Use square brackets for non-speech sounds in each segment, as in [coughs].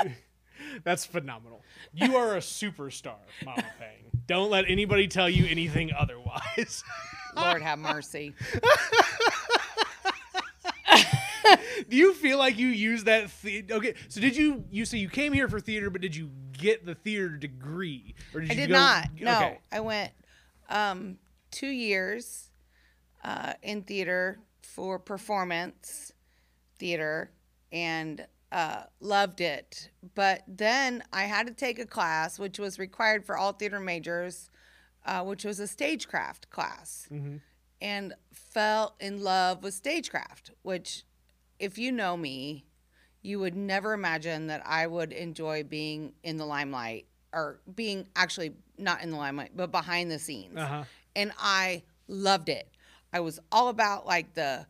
[laughs] That's phenomenal. You are a superstar, Mama Pang. Don't let anybody tell you anything otherwise. [laughs] Lord have mercy. Do you feel like you use that? The- okay, so did you? You say you came here for theater, but did you get the theater degree, or did I you did go- not. No, Okay. I went um, two years uh, in theater for performance theater and uh, loved it. But then I had to take a class, which was required for all theater majors, uh, which was a stagecraft class, and fell in love with stagecraft. Which, if you know me, you would never imagine that I would enjoy being in the limelight or being actually not in the limelight, but behind the scenes. Uh-huh. And I loved it. I was all about like the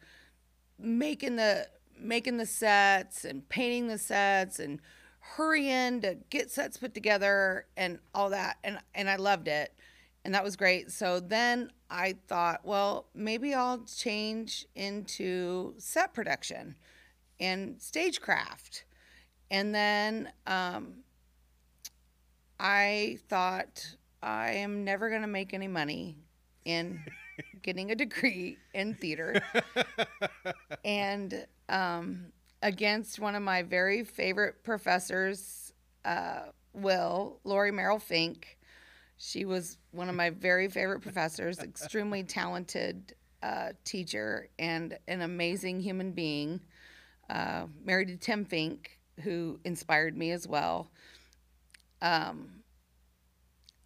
making the making the sets and painting the sets and hurrying to get sets put together and all that and and I loved it and that was great. So then I thought well maybe I'll change into set production and stagecraft. And then um, I thought I am never going to make any money in getting a degree in theater [laughs] and um, against one of my very favorite professors, uh, Will, Lori Merrill Fink. She was one of my very favorite professors, extremely talented uh, teacher and an amazing human being. Uh, married to Tim Fink, who inspired me as well. Um,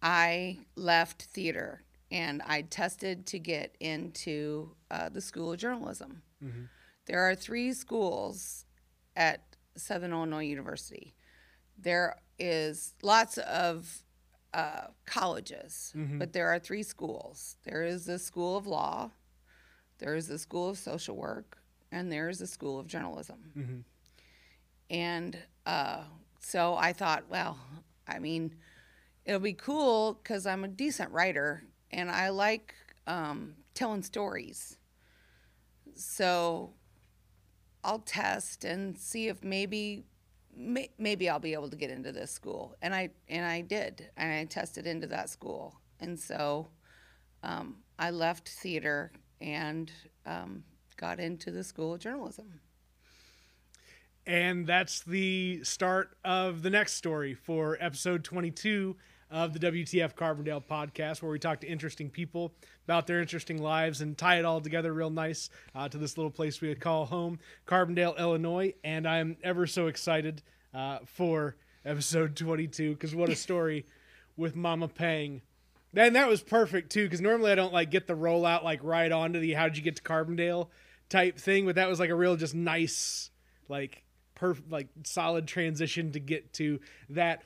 I left theater and I tested to get into uh, the School of Journalism. There are three schools at Southern Illinois University. There is lots of uh, colleges, but there are three schools. There is the School of Law, there is the School of Social Work, and there is the School of Journalism. And uh, so I thought, well, I mean, it'll be cool because I'm a decent writer and I like um, telling stories. So I'll test and see if maybe may, maybe I'll be able to get into this school. And I and I did. And I tested into that school. And so um, I left theater and um, got into the School of Journalism. And that's the start of the next story for episode 22 of the WTF Carbondale podcast, where we talk to interesting people about their interesting lives and tie it all together real nice uh, to this little place we call home, Carbondale, Illinois. And I'm ever so excited uh, for episode 22 because what a [laughs] story with Mama Pang. And that was perfect too, because normally I don't like get the rollout like right onto the how'd you get to Carbondale type thing, but that was like a real just nice like perf- like solid transition to get to that.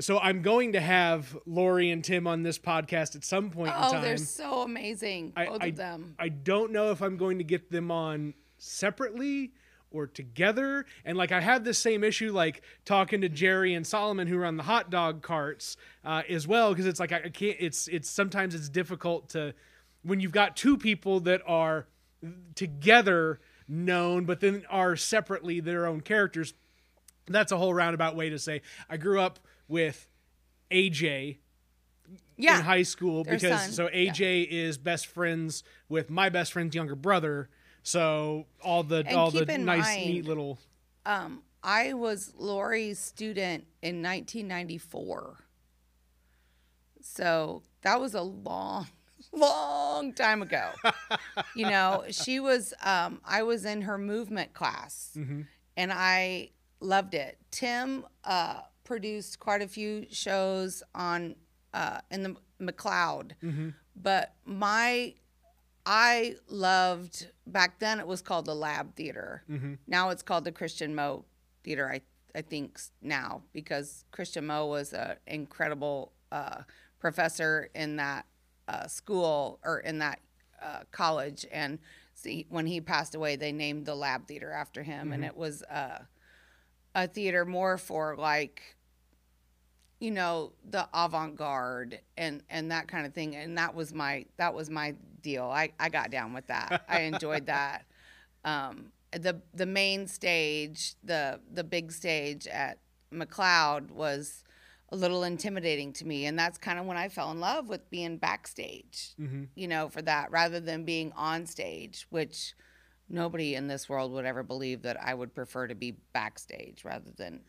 So I'm going to have Lori and Tim on this podcast at some point in Oh, time. they're so amazing, I- both I- of them. I don't know if I'm going to get them on separately or together. And like I had the same issue, like talking to Jerry and Solomon who run the hot dog carts uh, as well, because it's like I, I can't. It's it's sometimes it's difficult to when you've got two people that are together known, but then are separately their own characters. That's a whole roundabout way to say I grew up with AJ Yeah. in high school Their because son, so AJ is best friends with my best friend's younger brother. So all the And all the nice mind- neat little Um, I was Lori's student in 1994. So that was a long, [laughs] long time ago. [laughs] you know, she was, um, I was in her movement class and I loved it. Tim uh, produced quite a few shows on uh, in the McLeod, but my I loved back then. It was called the Lab Theater. Now it's called the Christian Moe Theater. I I think now because Christian Moe was an incredible uh, professor in that uh, school or in that uh, college, and see when he passed away, they named the Lab Theater after him, and it was uh, a theater more for like you know the avant-garde and and that kind of thing and that was my that was my deal i i got down with that i enjoyed [laughs] that um the the main stage the the big stage at McLeod was a little intimidating to me. And that's kind of when I fell in love with being backstage, Mm-hmm. you know, for that rather than being on stage, which nobody in this world would ever believe that I would prefer to be backstage rather than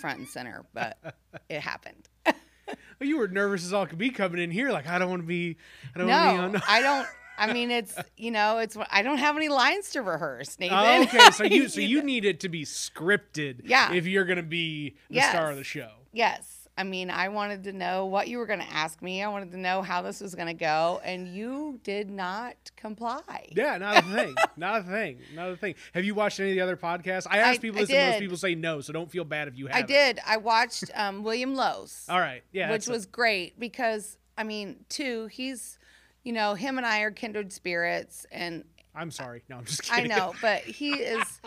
front and center. But [laughs] it happened. Well, you were nervous as all could be coming in here. Like I don't want to be. I don't No, be on. I [laughs] don't. I mean, it's you know, it's I don't have any lines to rehearse, Nathan. Oh, okay, so [laughs] you so you need it to be scripted. Yeah. If you're gonna be the star of the show. yes. I mean, I wanted to know what you were going to ask me. I wanted to know how this was going to go, and you did not comply. Yeah, not a thing. [laughs] not a thing. Not a thing. Have you watched any of the other podcasts? I asked I- people I this, and most people say no. So don't feel bad if you have. I did. I watched um, William Lowe's, [laughs] All right. Yeah. which that's a- was great because I mean, too, he's, you know, him and I are kindred spirits, and I'm sorry. No, I'm just kidding. I know, but he [laughs] is.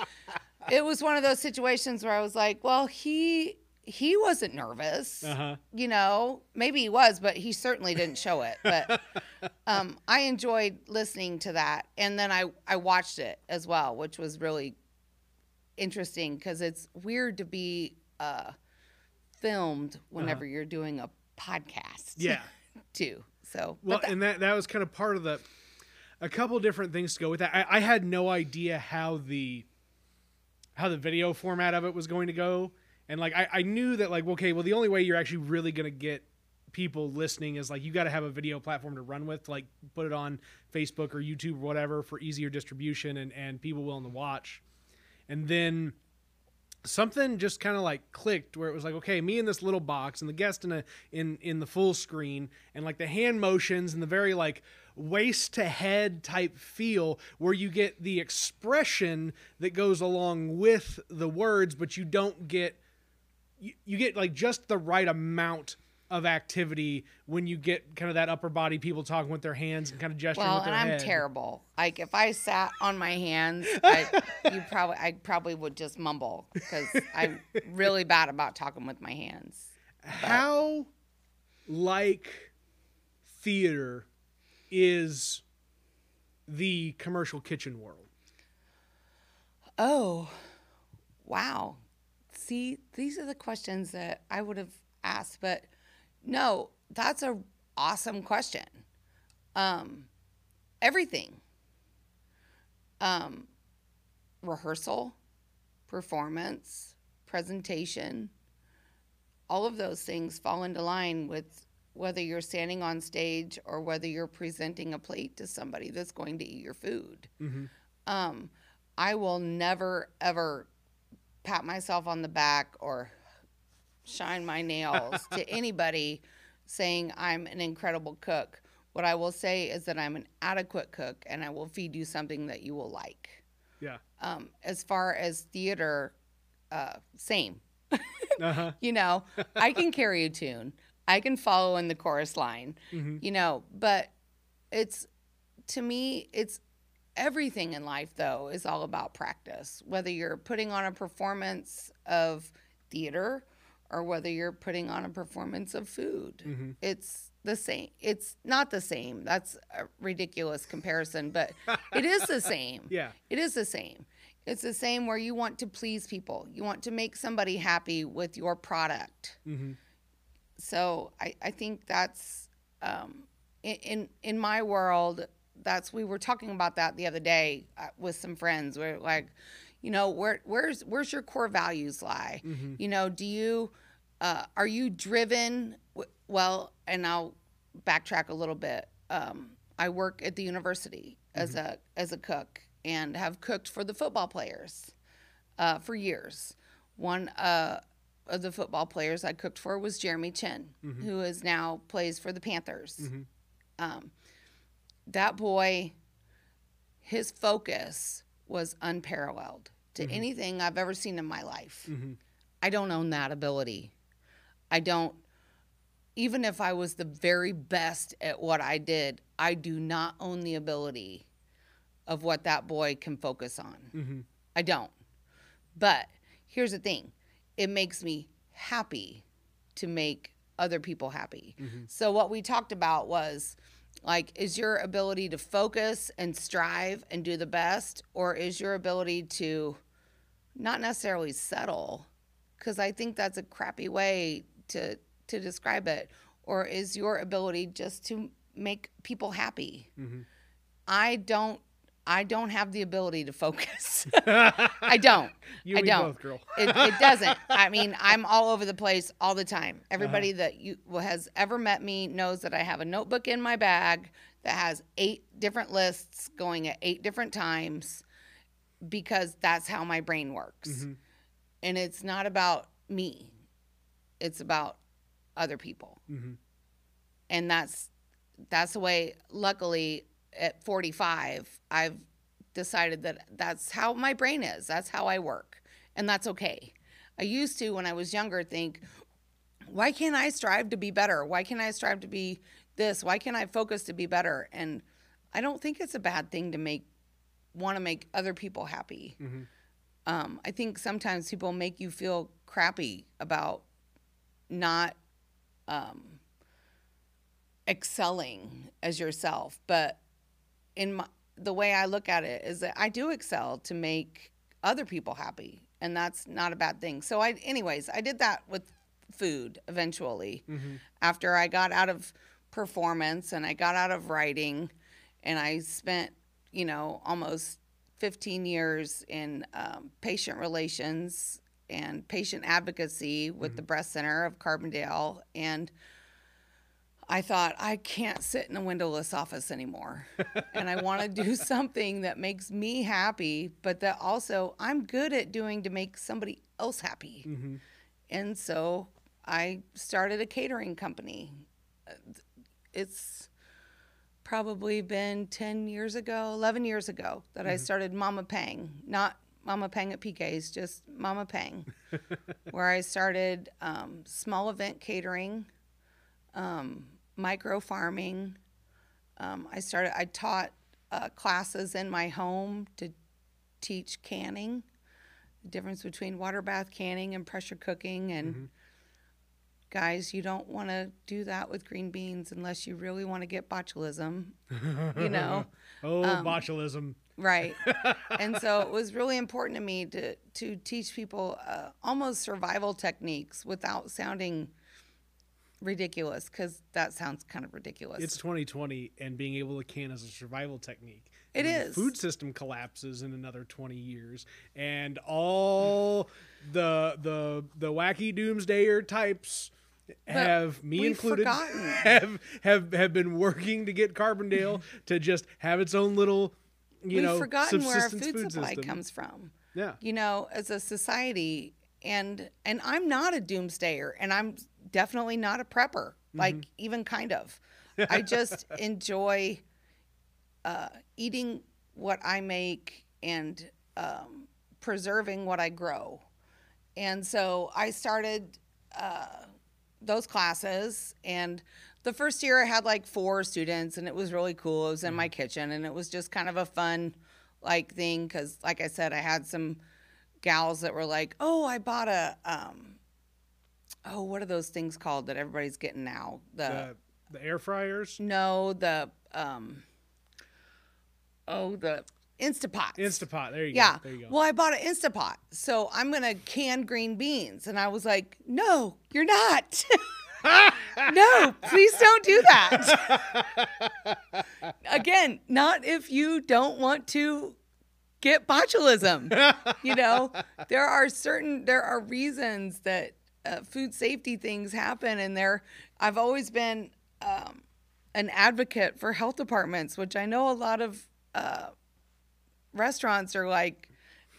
It was one of those situations where I was like, well, he he wasn't nervous. Uh huh. You know, maybe he was, but he certainly didn't show it. But [laughs] um, I enjoyed listening to that, and then I I watched it as well, which was really interesting because it's weird to be uh, filmed whenever you're doing a podcast. Yeah. [laughs] too. So, Well, that- and that that was kind of part of the a couple different things to go with that. I, I had no idea how the how the video format of it was going to go, and like I, I knew that like okay, well the only way you're actually really gonna get people listening is like you got to have a video platform to run with, to, like put it on Facebook or YouTube or whatever for easier distribution and and people willing to watch, and then something just kind of like clicked where it was like okay me in this little box and the guest in a in in the full screen and like the hand motions and the very like waist to head type feel where you get the expression that goes along with the words but you don't get you, you get like just the right amount of activity when you get kind of that upper body people talking with their hands and kind of gesturing well, with their and I'm head. terrible. Like if I sat on my hands, [laughs] I, you probably I probably would just mumble because I'm really bad about talking with my hands. how like theater is the commercial kitchen world Oh, wow. See, these are the questions that I would have asked, but no, that's a awesome question. Um, everything. Um, rehearsal, performance, presentation, all of those things fall into line with whether you're standing on stage or whether you're presenting a plate to somebody that's going to eat your food. Um, I will never ever pat myself on the back or shine my nails to [laughs] anybody saying I'm an incredible cook. What I will say is that I'm an adequate cook and I will feed you something that you will like. yeah Um, as far as theater, uh, same. [laughs] uh-huh You know, I can carry a tune. I can follow in the chorus line. You know, but it's to me, it's everything in life though is all about practice. Whether you're putting on a performance of theater or whether you're putting on a performance of food. It's the same. It's not the same. That's a ridiculous comparison, but it is the same. [laughs] yeah It is the same. It's the same where you want to please people. You want to make somebody happy with your product. Mhm. So I, I think that's um, in, in in my world. That's we were talking about that the other day uh, with some friends. We're like, you know, where where's where's your core values lie? You know, do you uh, are you driven? w- Well, and I'll backtrack a little bit. Um, I work at the university as a as a cook and have cooked for the football players uh, for years. One uh, of the football players I cooked for was Jeremy Chinn, who is now plays for the Panthers. Um, that boy, his focus was unparalleled to mm-hmm. anything I've ever seen in my life. Mm-hmm. I don't own that ability. I don't. Even if I was the very best at what I did, I do not own the ability of what that boy can focus on. Mm-hmm. I don't. But here's the thing it makes me happy to make other people happy. So, what we talked about was like, is your ability to focus and strive and do the best, or is your ability to not necessarily settle, because I think that's a crappy way to to describe it. Or is your ability just to make people happy? Mhm. I don't. I don't have the ability to focus. [laughs] I don't. You I don't. both, girl. It, it doesn't. [laughs] I mean, I'm all over the place all the time. Everybody that you has ever met me knows that I have a notebook in my bag that has eight different lists going at eight different times because that's how my brain works. Mhm. And it's not about me. It's about other people. Mhm. And that's that's the way luckily at 45 I've decided that that's how my brain is. That's how I work. And that's okay. I used to when I was younger think why can't I strive to be better? Why can't I strive to be this? Why can't I focus to be better? And I don't think it's a bad thing to make want to make other people happy. Mhm. Um, I think sometimes people make you feel crappy about not um, excelling as yourself. But in my, the way I look at it is that I do excel to make other people happy, and that's not a bad thing. So I, anyways, I did that with food eventually Mhm. after I got out of performance and I got out of writing, and I spent, you know, almost 15 years in um, patient relations and patient advocacy with the Breast Center of Carbondale. And I thought, I can't sit in a windowless office anymore. and I want to do [laughs] something that makes me happy, but that also I'm good at doing to make somebody else happy. Mhm. And so I started a catering company. It's probably been 10 years ago, 11 years ago that I started Mama Pang. Not Mama Pang at PK's, just Mama Pang, [laughs] where I started um, small event catering, um, micro farming. Um, I started, I taught uh, classes in my home to teach canning the difference between water bath canning and pressure cooking and guys you don't want to do that with green beans unless you really want to get botulism you know [laughs] Oh, Um, botulism. right [laughs] and so it was really important to me to to teach people uh, almost survival techniques without sounding ridiculous because that sounds kind of ridiculous It's 2020, and being able to can is a survival technique. It It is. is. food system collapses in another 20 years, and all [laughs] the the the wacky doomsdayer types have me included forgotten. [laughs] have have have been working to get Carbondale [laughs] to just have its own little you we've know forgotten where our subsistence food, supply system. comes from Yeah. you know as a society and and i'm not a doomsdayer and i'm definitely not a prepper like even kind of. [laughs] I just enjoy uh, eating what i make and um, preserving what i grow. And so i started uh, those classes and the first year i had like four students and it was really cool. It was in my kitchen and it was just kind of a fun like thing because like i said i had some gals that were like oh i bought a um oh what are those things called that everybody's getting now the, The, the air fryers, no the um oh the instapots Instapot. There you yeah. go. There you go. Well, I bought an Instapot. So I'm going to can green beans. And I was like, no, you're not. [laughs] no, please don't do that. [laughs] Again, not if you don't want to get botulism. you know, [laughs] there are certain, there are reasons that uh, food safety things happen. And there, I've always been um, an advocate for health departments, which I know a lot of uh, restaurants are like,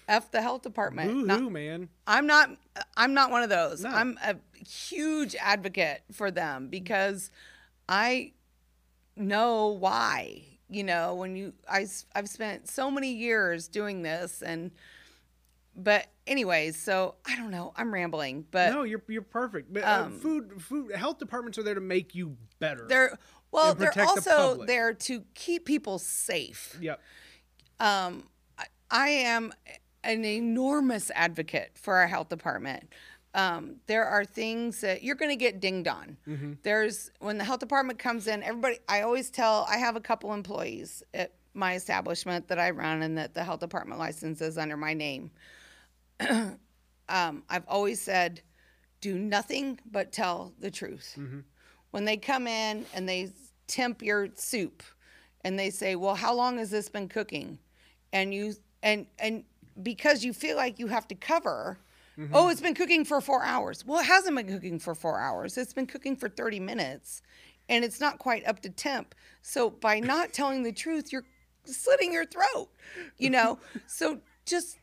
F the health department. Woo Not- hoo, man. I'm not I'm not one of those. No. I'm a huge advocate for them because I know why. You know, when you I have spent so many years doing this and but anyways, so I don't know. I'm rambling, but no, you're you're perfect. But, uh, um, food food health departments are there to make you better. they're well, they're protect the also there to keep people safe. Yep. um, I- I am an enormous advocate for our health department. Um, there are things that you're going to get dinged on. There's when the health department comes in, everybody. I always tell. I have a couple employees at my establishment that I run, and that the health department license is under my name. [clears throat] um, I've always said, do nothing but tell the truth. When they come in and they temp your soup, and they say, "Well, how long has this been cooking?" and you and and because you feel like you have to cover. Oh, it's been cooking for four hours. Well, it hasn't been cooking for four hours. It's been cooking for 30 minutes and it's not quite up to temp. So by not telling the truth, you're slitting your throat, you know? [laughs] so just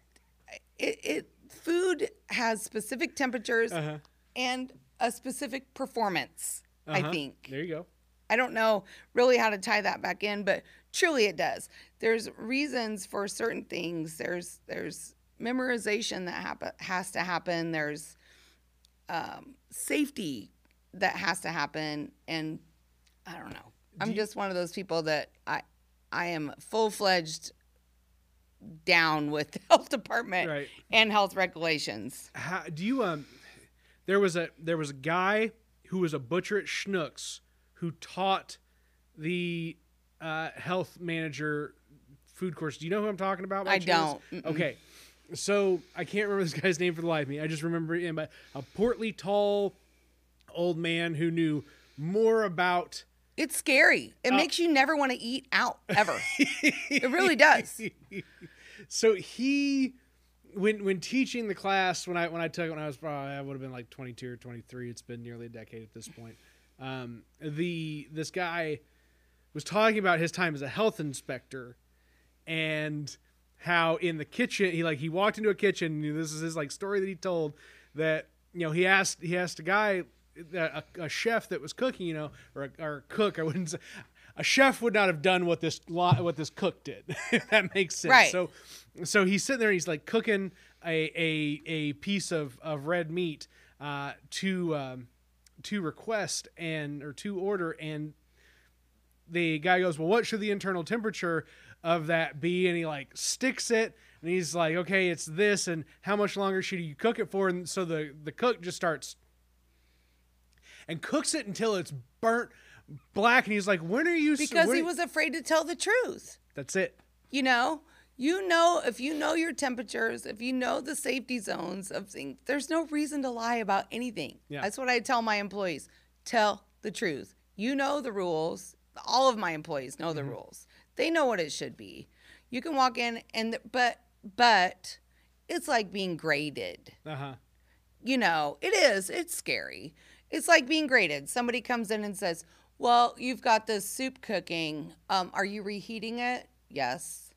it, it food has specific temperatures Uh-huh. and a specific performance, I Uh-huh. think. There you go. I don't know really how to tie that back in, but truly it does. There's reasons for certain things. There's there's memorization that happen, has to happen. There's um, safety that has to happen, and I don't know. I'm you- just one of those people that I I am full fledged down with the [laughs] health department Right. and health regulations. How, do you um? There was a there was a guy who was a butcher at Schnucks who taught the uh, health manager food course. Do you know who I'm talking about? I chance? don't. Mm-mm. Okay, so I can't remember [laughs] this guy's name for the life of me. I just remember him, a a portly, tall, old man who knew more about. It's scary. It Uh, makes you never want to eat out ever. [laughs] it really does. So he, when when teaching the class, when I when I took it when I was probably I would have been like 22 or 23. It's been nearly a decade at this point. Um, the this guy was talking about his time as a health inspector and how in the kitchen he like he walked into a kitchen. and This is his like story that he told that you know he asked he asked a guy a, a chef that was cooking you know or a, or a cook I wouldn't say a chef would not have done what this what this cook did [laughs] if that makes sense Right. so so he's sitting there and he's like cooking a a, a piece of, of red meat uh, to um, to request and or to order and the guy goes, "Well, what should the internal temperature of that be?" And he like sticks it, and he's like, "Okay, it's this, and how much longer should you cook it for?" And so the the cook just starts and cooks it until it's burnt black, and he's like, "When are you?" Because when- he was afraid to tell the truth. That's it. You know, you know, if you know your temperatures, if you know the safety zones of things, there's no reason to lie about anything. Yeah. That's what I tell my employees. Tell the truth. You know the rules. All of my employees know the rules. They know what it should be. You can walk in and but but it's like being graded. Uh huh. you know, it is. It's scary. It's like being graded. Somebody comes in and says, "Well, you've got this soup cooking. Um, are you reheating it?" Yes.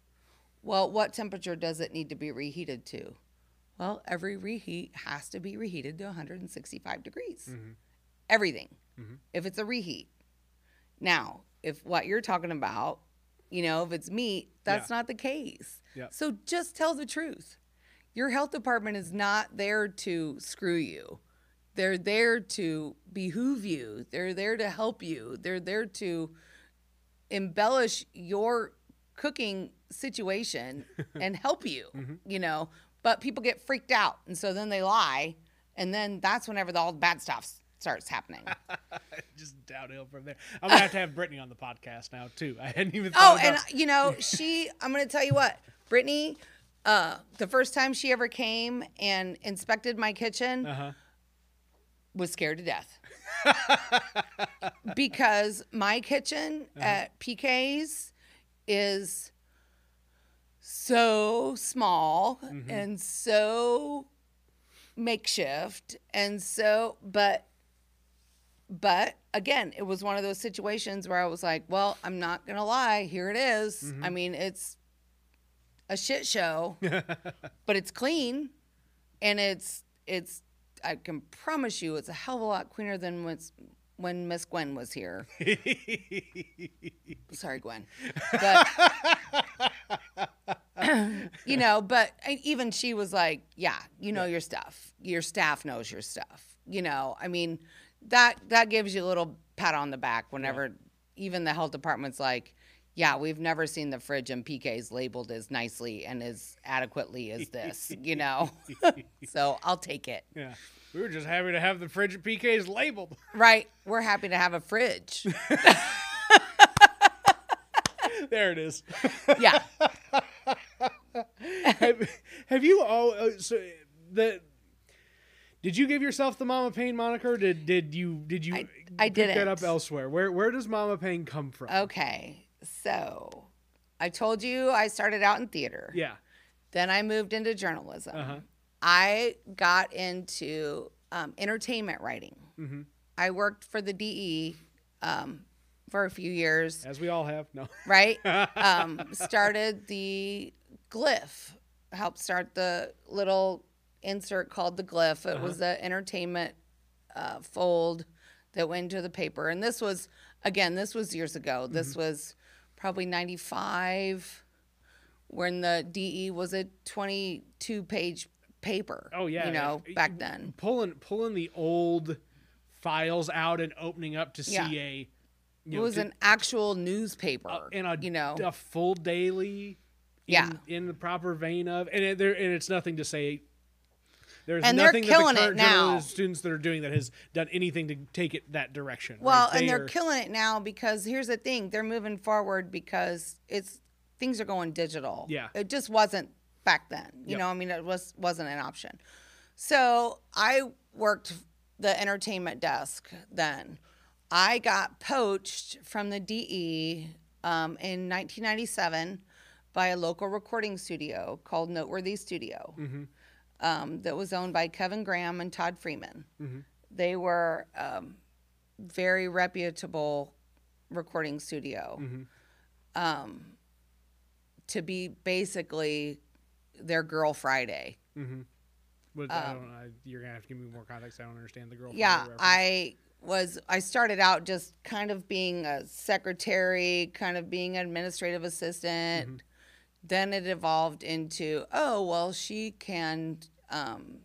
Well, what temperature does it need to be reheated to? Well, every reheat has to be reheated to 165 degrees. Everything. If it's a reheat. Now, if what you're talking about, you know, if it's meat, that's Yeah. not the case. Yeah. So just tell the truth. Your health department is not there to screw you. They're there to behoove you. They're there to help you. They're there to embellish your cooking situation [laughs] and help you, you know. But people get freaked out. And so then they lie. And then that's whenever the, all the bad stuff starts happening. [laughs] Just downhill from there. I'm gonna have to have [laughs] Brittany on the podcast now too. I hadn't even. Thought of it. Oh, and about- you know, she, I'm going to tell you what, Brittany, uh, the first time she ever came and inspected my kitchen uh-huh. Was scared to death. because my kitchen uh-huh. at PK's is so small mm-hmm. and so makeshift and so but but again it was one of those situations where i was like well i'm not gonna lie here it is. i mm-hmm. mean it's a shit show [laughs] but it's clean and it's it's i can promise you it's a hell of a lot cleaner than what's when miss gwen was here. [laughs] Sorry gwen. But [coughs] you know but even she was like yeah you know your stuff. Your staff knows your stuff. You know i mean that that gives you a little pat on the back whenever even the health department's like yeah we've never seen the fridge and pk's labeled as nicely and as adequately as this you know [laughs] so i'll take it yeah, we were just happy to have the fridge and PK's labeled. [laughs] right we're happy to have a fridge [laughs] there it is. yeah have, have you all uh, so the Did you give yourself the Mama Pang moniker? Did did you did you I- I pick that up elsewhere? Where where does Mama Pang come from? Okay, so I told you I started out in theater. yeah. Then I moved into journalism. Uh huh. I got into um, entertainment writing. Mm-hmm. I worked for the DE um, for a few years, As we all have. No. right? [laughs] um, started the Glyph, helped start the little insert called the Glyph. It was the entertainment uh, fold that went into the paper. And this was, again, this was years ago. This was probably 95 when the DE was a 22 page paper. Oh, yeah, You know, yeah. back then. pulling pulling the old files out and opening up to Yeah. see a you It know, was to- an actual newspaper. uh, in a you know, a full daily in, Yeah. in the proper vein of and it, there and it's nothing to say there's And they're nothing that killing the it now. students that are doing that has done anything to take it that direction right? Well, They and they're are- killing it now because here's the thing: they're moving forward because it's things are going digital. Yeah. it just wasn't back then. You Yep. know, I mean, it was wasn't an option. So I worked the entertainment desk then. I got poached from the DE um, in 1997 by a local recording studio called Noteworthy Studio Mhm. Um, that was owned by Kevin Graham and Todd Freeman. Mhm. They were um, very reputable recording studio Mhm. um, to be basically their Girl Friday. Mhm. But I don't, I, you're gonna have to give me more context. I don't understand the girl. Um, Yeah, reference. I was. I started out just kind of being a secretary, kind of being an administrative assistant. Mm-hmm. Then it evolved into, oh well, she can um,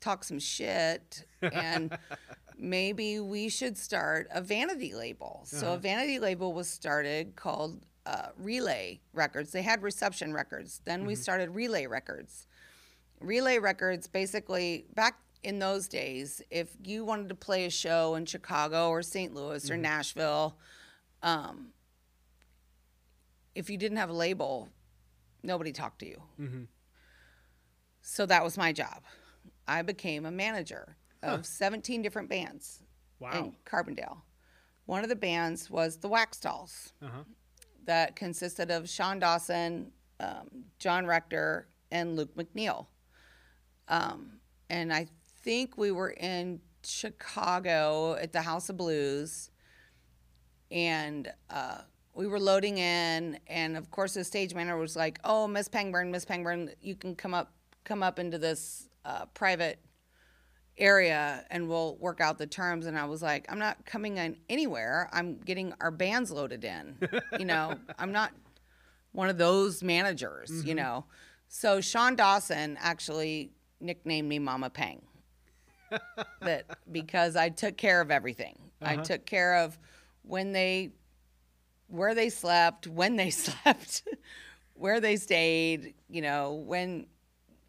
talk some shit, and [laughs] maybe we should start a vanity label. So Uh-huh. a vanity label was started called uh, Relay Records. They had Reception Records. Then Mm-hmm. we started Relay Records. Relay Records basically back in those days, if you wanted to play a show in Chicago or St. Louis Mm-hmm. or Nashville, um, if you didn't have a label, nobody talked to you. Mhm. So that was my job. I became a manager of Huh. 17 different bands Wow. in Carbondale. One of the bands was the Wax Dolls Uh huh. that consisted of Sean Dawson, um, John Rector, and Luke McNeil. Um, and I think we were in Chicago at the House of Blues, and uh, we were loading in, and of course the stage manager was like, "Oh, Miss Pangburn, Miss Pangburn, you can come up, come up into this uh, private." area and we'll work out the terms. And i was like i'm not coming in anywhere. I'm getting our bands loaded in you know? [laughs] I'm not one of those managers you know? So sean dawson actually nicknamed me mama pang. [laughs] That because i took care of everything. I Uh-huh. took care of when they where they slept when they [laughs] slept where they stayed you know when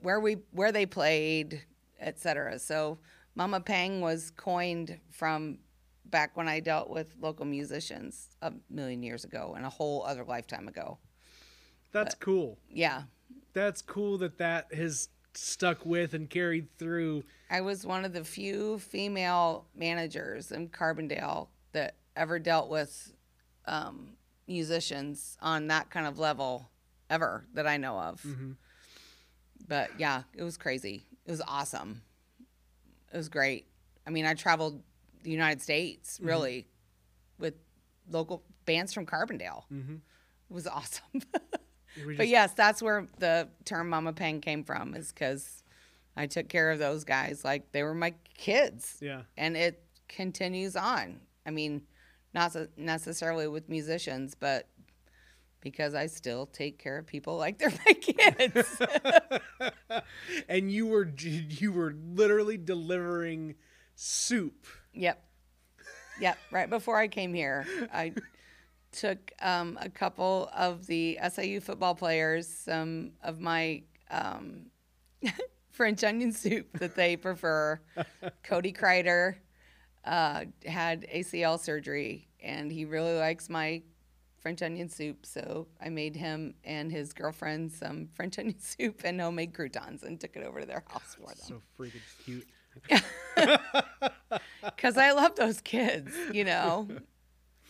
where we where they played etc so mama pang was coined from back when i dealt with local musicians a million years ago and a whole other lifetime ago That's cool. yeah That's cool that that has stuck with and carried through. i was one of the few female managers in carbondale that ever dealt with um, musicians on that kind of level ever that i know of Mhm. But yeah, it was crazy. It was awesome. It was great. I mean, I traveled the United States Mm-hmm. really with local bands from Carbondale. Mhm. It was [laughs] awesome. We but yes, that's where the term Mama Pang came from, is because I took care of those guys like they were my kids, Yeah. and it continues on. I mean, not necessarily with musicians, but because I still take care of people like they're my kids. [laughs] and you were you were literally delivering soup. Yep. Yep. Right before I came here, I took um, a couple of the SIU football players, some of my um, [laughs] French onion soup that they prefer. Cody Kreider uh, had ACL surgery, and he really likes my French onion soup. So I made him and his girlfriend some French [laughs] onion soup and homemade croutons and took it over to their house for them. So freaking cute. [laughs] Because I love those kids, you know.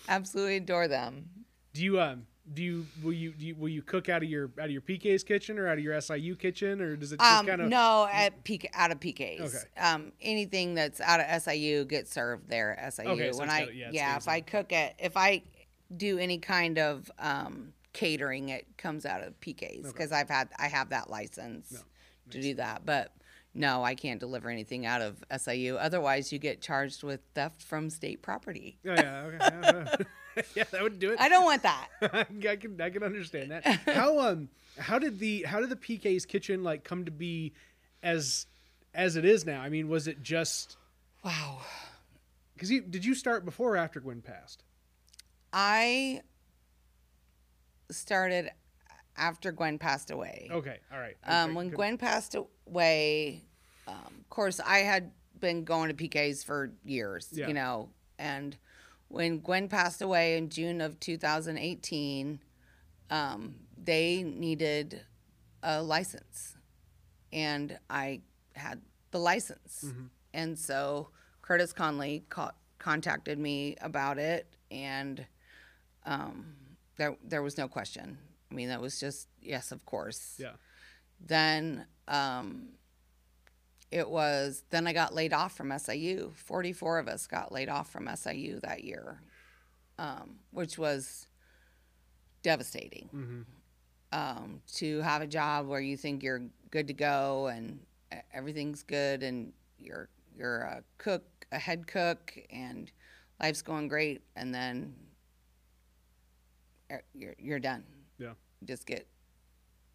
Absolutely adore them. Do you um do you will you, do you will you cook out of your out of your PK's kitchen or out of your SIU kitchen or does it just Um, kind of no, at PK, out of PKs. Okay. Um, anything that's out of SIU gets served there at SIU. Okay, so when it's I gotta- yeah, yeah, if I cook it, if I do any kind of um, catering, it comes out of PKs because I've had I have that license to do that. But no, I can't deliver anything out of SIU. Otherwise, you get charged with theft from state property. Oh, yeah, okay. yeah, [laughs] yeah. yeah, that would do it. I don't want that. [laughs] I can I can understand that. How um how did the how did the PK's kitchen like come to be as as it is now? I mean, was it just wow. because you did you start before or after Gwen passed? I started after Gwen passed away. Okay, all right. Um, Okay, when good. Gwen passed away, um, of course, I had been going to PKs for years, Yeah. you know. And when Gwen passed away in June of 2018, um, they needed a license. And I had the license. Mm-hmm. And so Curtis Conley co- contacted me about it. And um, there, there was no question. I mean, that was just, yes, of course yeah. then um, it was then I got laid off from SIU. Forty four of us got laid off from SIU that year, um, which was devastating. Mm-hmm. Um, to have a job where you think you're good to go and everything's good and you're you're a cook, a head cook, and life's going great, and then er- you're you're done Yeah. just get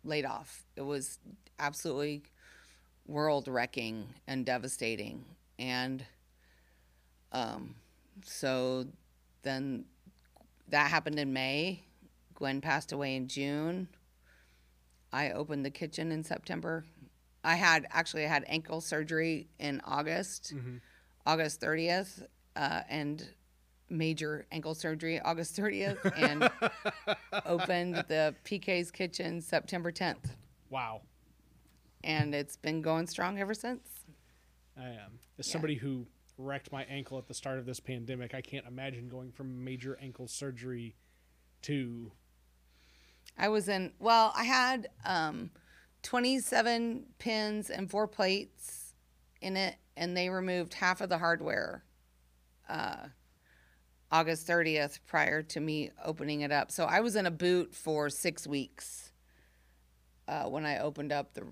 laid off. It was absolutely world wrecking and devastating. And um, so then that happened in May. Gwen passed away in June. I opened the kitchen in September. I had actually I had ankle surgery in August, Mm-hmm. August 30th, uh, and major ankle surgery August 30th, [laughs] and opened the PK's Kitchen September 10th, Wow. and it's been going strong ever since. I am. As somebody who wrecked my ankle at the start of this pandemic, I can't imagine going from major ankle surgery to I was in, well, I had um, 27 pins and four plates in it, and they removed half of the hardware uh, August 30th prior to me opening it up. So I was in a boot for six weeks uh, when I opened up the,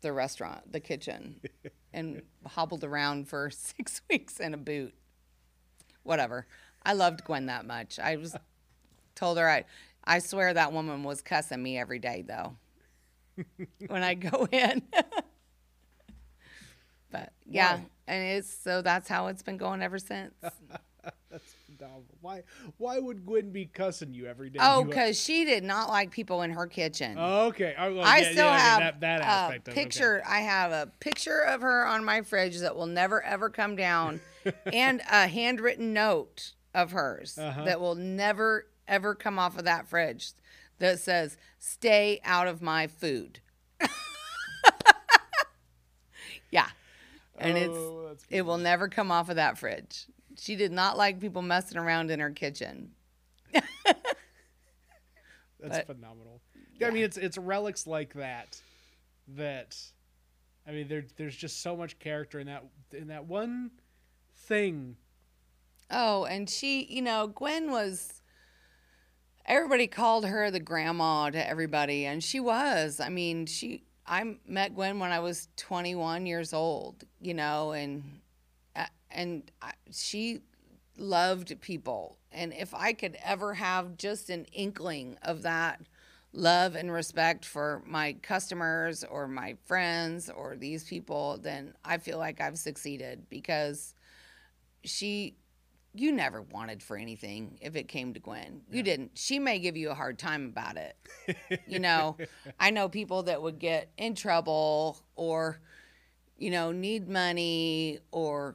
the restaurant, the kitchen, [laughs] and hobbled around for [laughs] six weeks in a boot. Whatever. I loved Gwen that much. I was told her I I swear that woman was cussing me every day though. [laughs] when I go in. but yeah, Why? and it's so that's how it's been going ever since. Phenomenal. Why why would Gwen be cussing you every day? oh, because she did not like people in her kitchen. Oh, okay. Oh, well, I yeah, still yeah, have that, that a aspect of it, okay. picture. I have a picture of her on my fridge that will never ever come down, [laughs] and a handwritten note of hers Uh-huh. that will never ever come off of that fridge that says "Stay out of my food." [laughs] yeah, and Oh, it's it will never come off of that fridge. She did not like people messing around in her kitchen. That's But- phenomenal. Yeah, I mean, it's it's relics like that that, I mean, there there's just so much character in that in that one thing. Oh, and she, you know, Gwen was. Everybody called her the grandma to everybody, and she was. I mean, she. I met Gwen when I was 21 years old, you know, and and I, she loved people. And if I could ever have just an inkling of that love and respect for my customers or my friends or these people, then I feel like I've succeeded because she you never wanted for anything if it came to Gwen. You didn't. She may give you a hard time about it. [laughs] you know, I know people that would get in trouble or, you know, need money or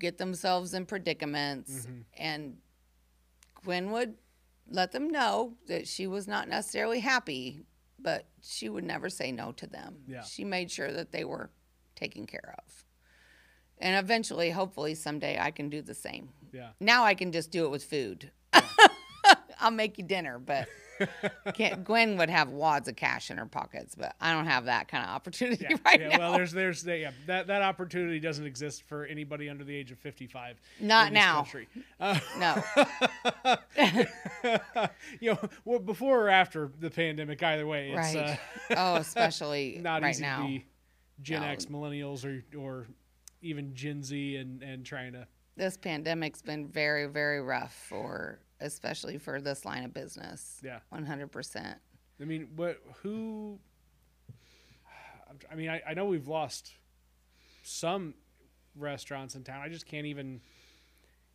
get themselves in predicaments. Mm-hmm. And Gwen would let them know that she was not necessarily happy, but she would never say no to them. Yeah. She made sure that they were taken care of. And eventually, hopefully, someday I can do the same. Yeah. Now I can just do it with food. [laughs] I'll make you dinner, but [laughs] [laughs] Gwen would have wads of cash in her pockets, but I don't have that kind of opportunity Yeah, [laughs] right yeah, now. well, there's there's yeah, that that opportunity doesn't exist for anybody under the age of 55. Not in now. country. Uh, no, [laughs] you know, well, before or after the pandemic, either way, it's right? uh, oh, especially not right easy now. to be Gen No. X, millennials, or or even Gen Z, and and trying to This pandemic's been very, very rough for, especially for this line of business. yeah. One hundred percent. I mean, what who? I mean, I, I know we've lost some restaurants in town. I just can't even,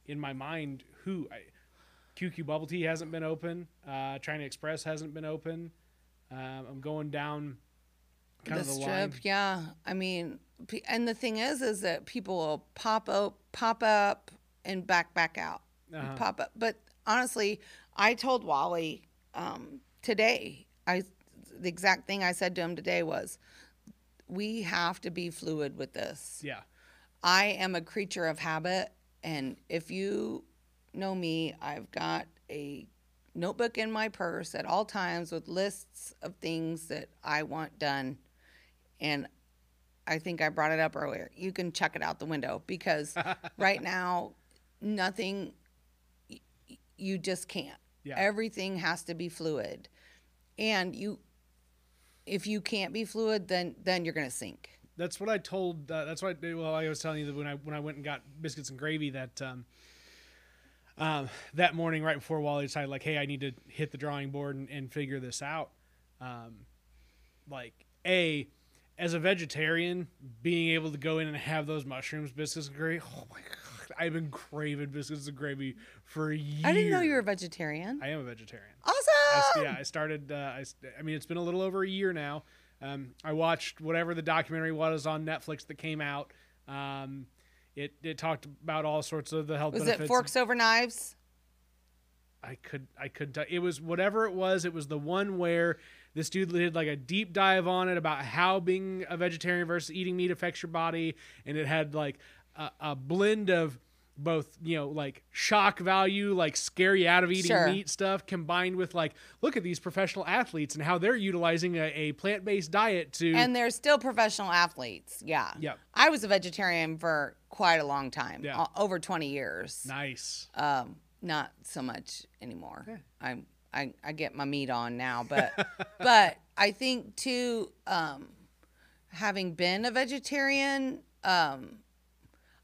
in my mind, who. I, QQ Bubble Tea hasn't been open. Uh, China Express hasn't been open. Um, I'm going down kind the of the strip, line. yeah. I mean, and the thing is, is that people will pop up, pop up, and back back out, Uh-huh. pop up. But honestly, I told Wally um, today. I the exact thing I said to him today was, we have to be fluid with this. Yeah. I am a creature of habit, and if you know me, I've got a notebook in my purse at all times with lists of things that I want done. And I think I brought it up earlier. You can chuck it out the window because [laughs] right now, nothing, you just can't. Yeah. Everything has to be fluid. And you, if you can't be fluid, then then you're gonna sink. That's what I told. Uh, that's what I, well, I was telling you that when I when I went and got biscuits and gravy that um, um, that morning right before Wally decided like, hey, I need to hit the drawing board and, and figure this out. Um, like a as a vegetarian, being able to go in and have those mushrooms biscuits and gravy. Oh my god, I've been craving biscuits and gravy for years. I didn't know you were a vegetarian. I am a vegetarian. I, Awesome. yeah, I started. Uh, I, I mean, it's been a little over a year now. Um, I watched whatever the documentary was on Netflix that came out. Um, it it talked about all sorts of the health Was benefits. it forks over knives? I could I could t- it was whatever it was. It was the one where this dude did like a deep dive on it about how being a vegetarian versus eating meat affects your body, and it had like a, a blend of both you know like shock value like scare you out of eating Sure. meat stuff combined with like look at these professional athletes and how they're utilizing a, a plant-based diet to And they're still professional athletes. Yeah. yeah I was a vegetarian for quite a long time, Yeah. over 20 years. nice Um, not so much anymore. Yeah. I'm I, I get my meat on now, but [laughs] but I think too, um, having been a vegetarian, um,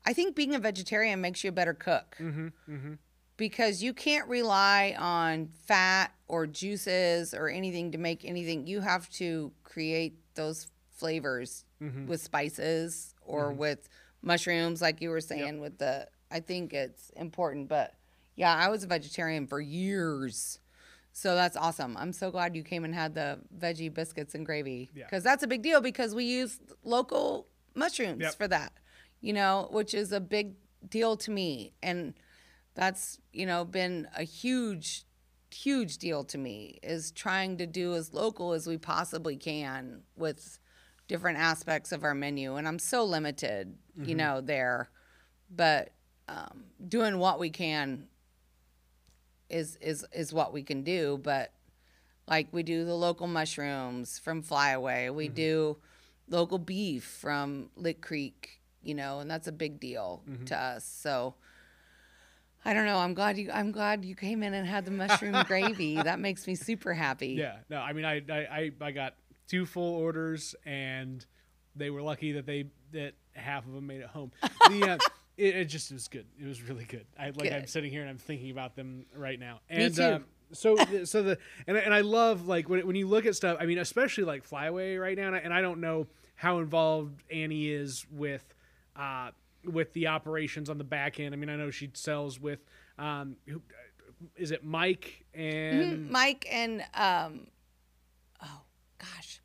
I think being a vegetarian makes you a better cook mm-hmm, mm-hmm. because you can't rely on fat or juices or anything to make anything. You have to create those flavors Mhm. with spices or with mushrooms, like you were saying. With the, I think it's important. But yeah, I was a vegetarian for years, so that's awesome. I'm so glad you came and had the veggie biscuits and gravy Yeah. because that's a big deal because we use local mushrooms Yep. for that, you know, which is a big deal to me. And that's you know been a huge huge deal to me is trying to do as local as we possibly can with different aspects of our menu. And i'm so limited you know there. But um, doing what we can is is is what we can do. But like we do the local mushrooms from flyaway. We do local beef from lick creek you know and that's a big deal to us so I don't know. I'm glad you. I'm glad you came in and had the mushroom [laughs] gravy. That makes me super happy. Yeah, no, I mean, I, I, I, I got two full orders, and they were lucky that they that half of them made it home. The, uh, [laughs] it, it just was good. It was really good. I like I'm sitting here and I'm thinking about them right now. Me And too. um, so so the and and I love like when when you look at stuff. I mean, especially like Flyaway right now, and I, and I don't know how involved Annie is with. Uh, with the operations on the back end, I mean, I know she sells with, um, who, is it Mike and Mhm. Mike and um, oh gosh,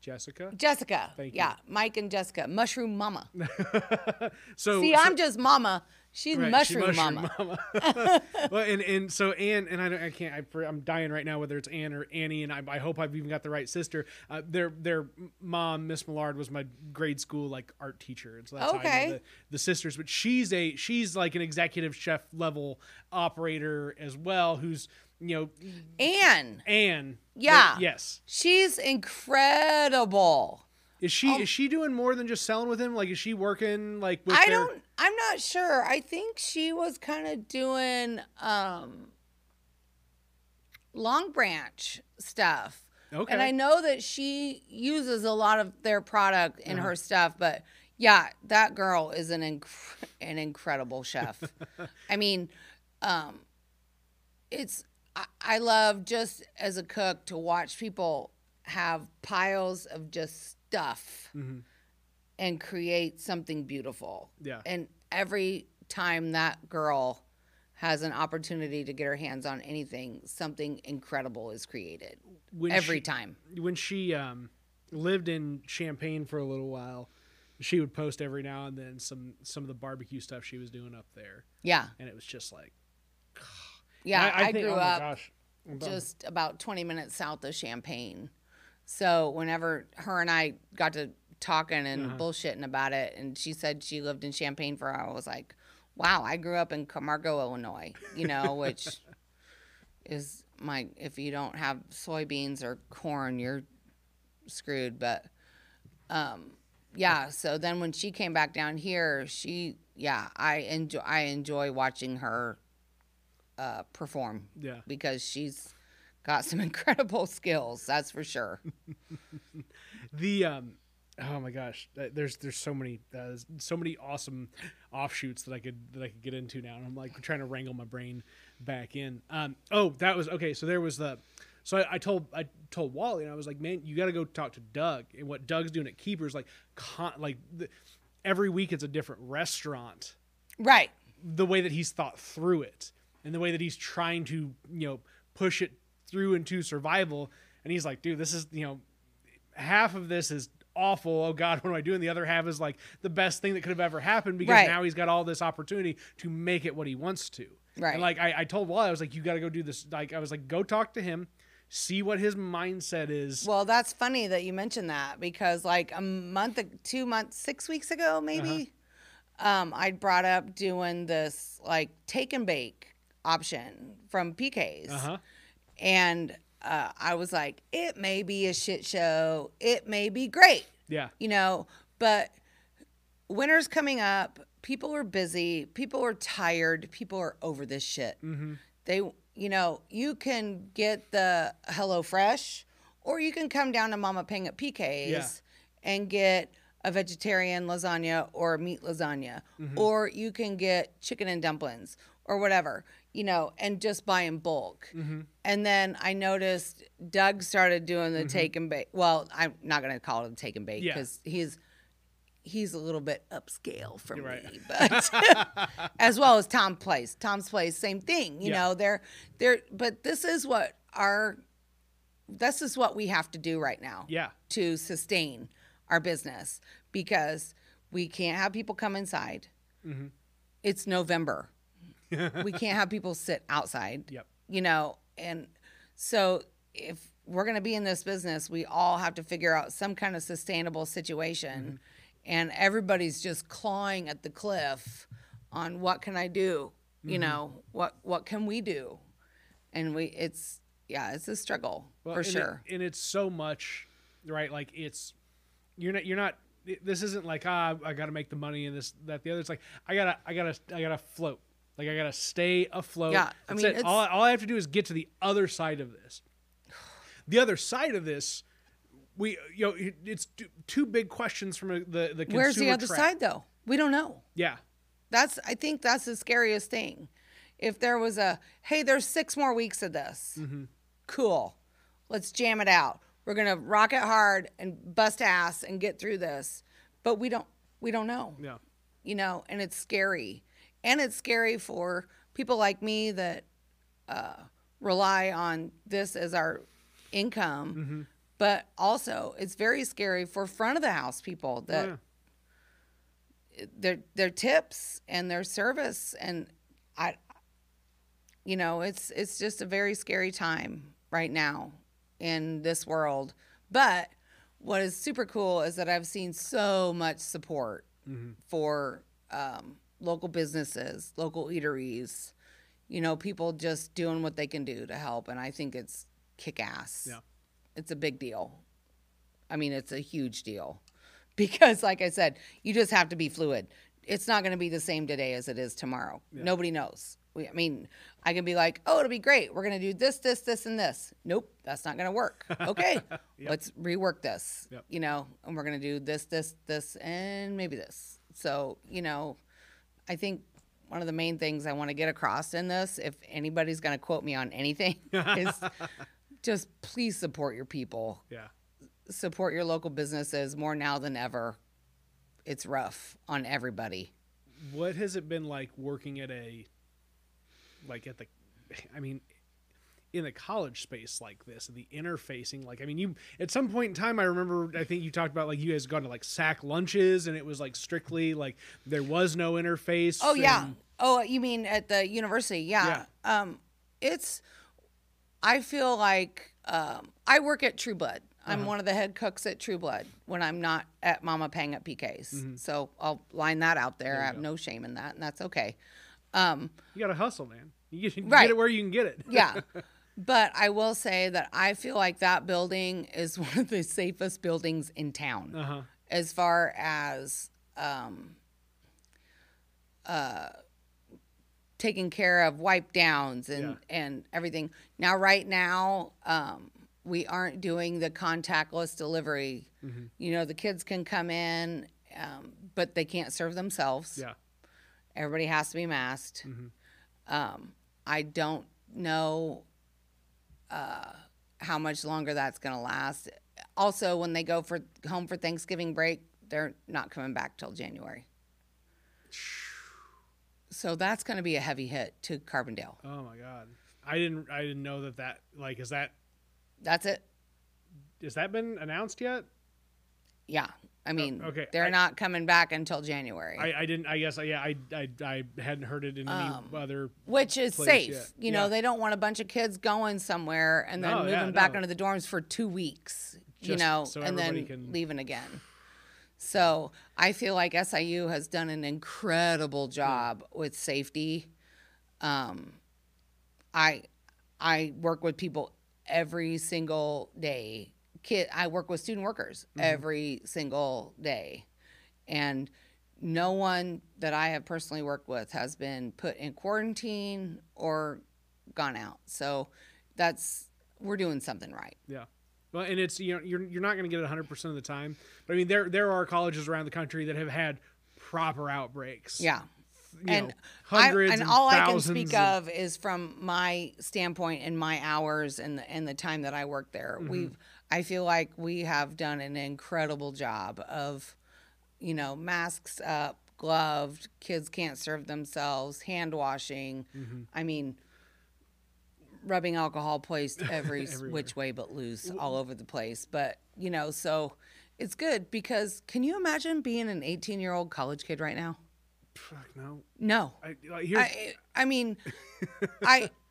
Jessica? Jessica. Thank you. yeah, Mike and Jessica, Mushroom Mama. [laughs] so See, so- I'm just Mama She's Right, she mushroom, mama. mama. [laughs] [laughs] well, and and so Anne and I I can't I, I'm dying right now whether it's Anne or Annie and I, I hope I've even got the right sister. Uh, their their mom Miss Millard was my grade school like art teacher, and so that's how I Okay. know the, the sisters. But she's a she's like an executive chef level operator as well, who's you know Anne, Anne. Yeah. the- yes. she's incredible. Is she is she doing more than just selling with him? Like is she working like with I their- don't. I'm not sure. I think she was kind of doing um, Long Branch stuff. Okay. And I know that she uses a lot of their product in Uh-huh. her stuff, but yeah, that girl is an inc- an incredible chef. [laughs] I mean, um, it's I, I love just as a cook to watch people have piles of just stuff Mhm. And create something beautiful. Yeah. And every time that girl has an opportunity to get her hands on anything, something incredible is created. When every she- time. when she um, lived in Champaign for a little while, she would post every now and then some some of the barbecue stuff she was doing up there, Yeah. and it was just like, Yeah. I, think- grew oh up gosh. Just about 20 minutes south of Champaign. So whenever her and I got to talking and Uh-huh. bullshitting about it, and she said she lived in Champaign for, I was like, wow, I grew up in Camargo, Illinois, you know, [laughs] which is my, if you don't have soybeans or corn, you're screwed. But, um, yeah. So then when she came back down here, she, yeah, I enjoy, I enjoy watching her, uh, perform yeah. because she's got some [laughs] incredible skills. That's for sure. [laughs] The um, oh my gosh, there's there's so many uh, so many awesome offshoots that I could that I could get into now, and I'm like trying to wrangle my brain back in. Um, oh, that was okay. So there was the. So I, I told I told Wally and I was like, man, you got to go talk to Doug. And what Doug's doing at Keepers, like, con- like the, every week it's a different restaurant. Right. the way that he's thought through it and the way that he's trying to you know push it through into survival and he's like dude this is you know half of this is awful oh god [laughs] what am i doing the other half is like the best thing that could have ever happened because Right. now he's got all this opportunity to make it what he wants to Right. and like i, I told wally i was like you got to go do this like i was like go talk to him see what his mindset is Well, that's funny that you mentioned that because like a month, two months, six weeks ago, maybe, um, I brought up doing this like take and bake option from PK's. uh-huh And uh, I was like, it may be a shit show. It may be great. yeah you know, but winter's coming up. People are busy. People are tired. People are over this shit. mm-hmm. They, you know, you can get the HelloFresh, or you can come down to Mama Pang at PK's Yeah. and get a vegetarian lasagna or a meat lasagna, Mm-hmm. or you can get chicken and dumplings or whatever, you know, and just buy in bulk. Mm-hmm. And then I noticed Doug started doing the take and bake. Well, I'm not going to call it a take and bake Yeah. because he's he's a little bit upscale for You're me, right. but [laughs] as well as Tom Place. Tom's Place, same thing. You Yeah. know, they're they're but this is what our this is what we have to do right now yeah to sustain our business because we can't have people come inside. Mhm. It's November. [laughs] we can't have people sit outside. Yep. You know, and so if we're going to be in this business, we all have to figure out some kind of sustainable situation. And everybody's just clawing at the cliff on what can I do? You know, what what can we do? And we it's yeah, it's a struggle Well, for and it- sure. and it's so much, right? Like it's you're not you're not. This isn't like ah I got to make the money and this that the other. It's like I gotta I gotta I gotta float. Like I gotta stay afloat. Yeah, I That's mean, it. it's- all I- all I have to do is get to the other side of this. [sighs] The other side of this, we you know it- it's two, two big questions from the the consumer Where's the other trap. side though? We don't know. Yeah, That's I think that's the scariest thing. If there was a hey, there's six more weeks of this. Mm-hmm. Cool. Let's jam it out. We're gonna rock it hard and bust ass and get through this. But we don't we don't know. yeah, You know, and it's scary. And it's scary for people like me that uh, rely on this as our income. Mm-hmm. But also, it's very scary for front of the house people that Oh, yeah. their their tips and their service and I you know, it's it's just a very scary time right now in this world. But what is super cool is that I've seen so much support for um, local businesses, local eateries, you know, people just doing what they can do to help. And I think it's kick ass. Yeah. It's a big deal. I mean, it's a huge deal [laughs] because, like I said, you just have to be fluid. It's not going to be the same today as it is tomorrow. Nobody knows. We, I mean, I can be like, oh, it'll be great. We're going to do this, this, this, and this. Nope, that's not going to work. [laughs] Okay, let's rework this, Yep. you know, and we're going to do this, this, this, and maybe this. So, you know, I think one of the main things I want to get across in this, if anybody's going to quote me on anything, [laughs] is just please support your people Yeah. support your local businesses more now than ever. It's rough on everybody. What has it been like working at a, like at the, I mean, in the college space like this, the interfacing, like, I mean, you, at some point in time, I remember, I think you talked about like you guys gone to like sack lunches and it was like strictly like there was no interface. Oh yeah. Oh, you mean at the university? Yeah. Um, it's. I feel like um, I work at Trueblood. I'm Uh-huh. one of the head cooks at Trueblood when I'm not at Mama Pang at PK's. Mm-hmm. So I'll line that out there. you I have go. no shame in that, and that's okay. Um, You got to hustle, man. You you Right. get it where you can get it. yeah. [laughs] But I will say that I feel like that building is [laughs] one of the safest buildings in town. Uh huh. as far as um, uh, taking care of wipe downs and, Yeah. and everything. Now, right now, um, we aren't doing the contactless delivery. Mm-hmm. You know, the kids can come in, um, but they can't serve themselves. Yeah. Everybody has to be masked. Um, I don't know uh, how much longer that's going to last. Also, when they go for home for Thanksgiving break, they're not coming back till January. So that's going to be a heavy hit to Carbondale. Oh my God. I didn't, I didn't know that that, like, is that, That's it. has that been announced yet? Yeah. I mean, Oh, okay. they're I- not coming back until January, I, I didn't, I guess, yeah, I, I, I hadn't heard it in any Um, other, which is safe. yet. You know, they don't want a bunch of kids going somewhere and then No, moving yeah, back no. into the dorms for two weeks, you know, so and then can- leaving again. So I feel like SIU has done an incredible job with safety. Um, I I work with people every single day. Kid, I work with student workers Mm-hmm. every single day, and no one that I have personally worked with has been put in quarantine or gone out. So that's we're doing something right. yeah. Well, and it's, you know, you're, you're not going to get it 100% of the time. But I mean, there, there are colleges around the country that have had proper outbreaks. Yeah. You and know, I, hundreds and and all I can speak of- of is from my standpoint and my hours and the, and the time that I work there. Mm-hmm. We've I feel like we have done an incredible job of, you know, masks up, gloved, kids can't serve themselves, hand washing. Mm-hmm. I mean, rubbing alcohol placed [laughs] every which way but loose all over the place. But you know, so it's good because can you imagine being an 18 year old college kid right now? Fuck, no. No. I, like, here's, I, I mean, I [laughs]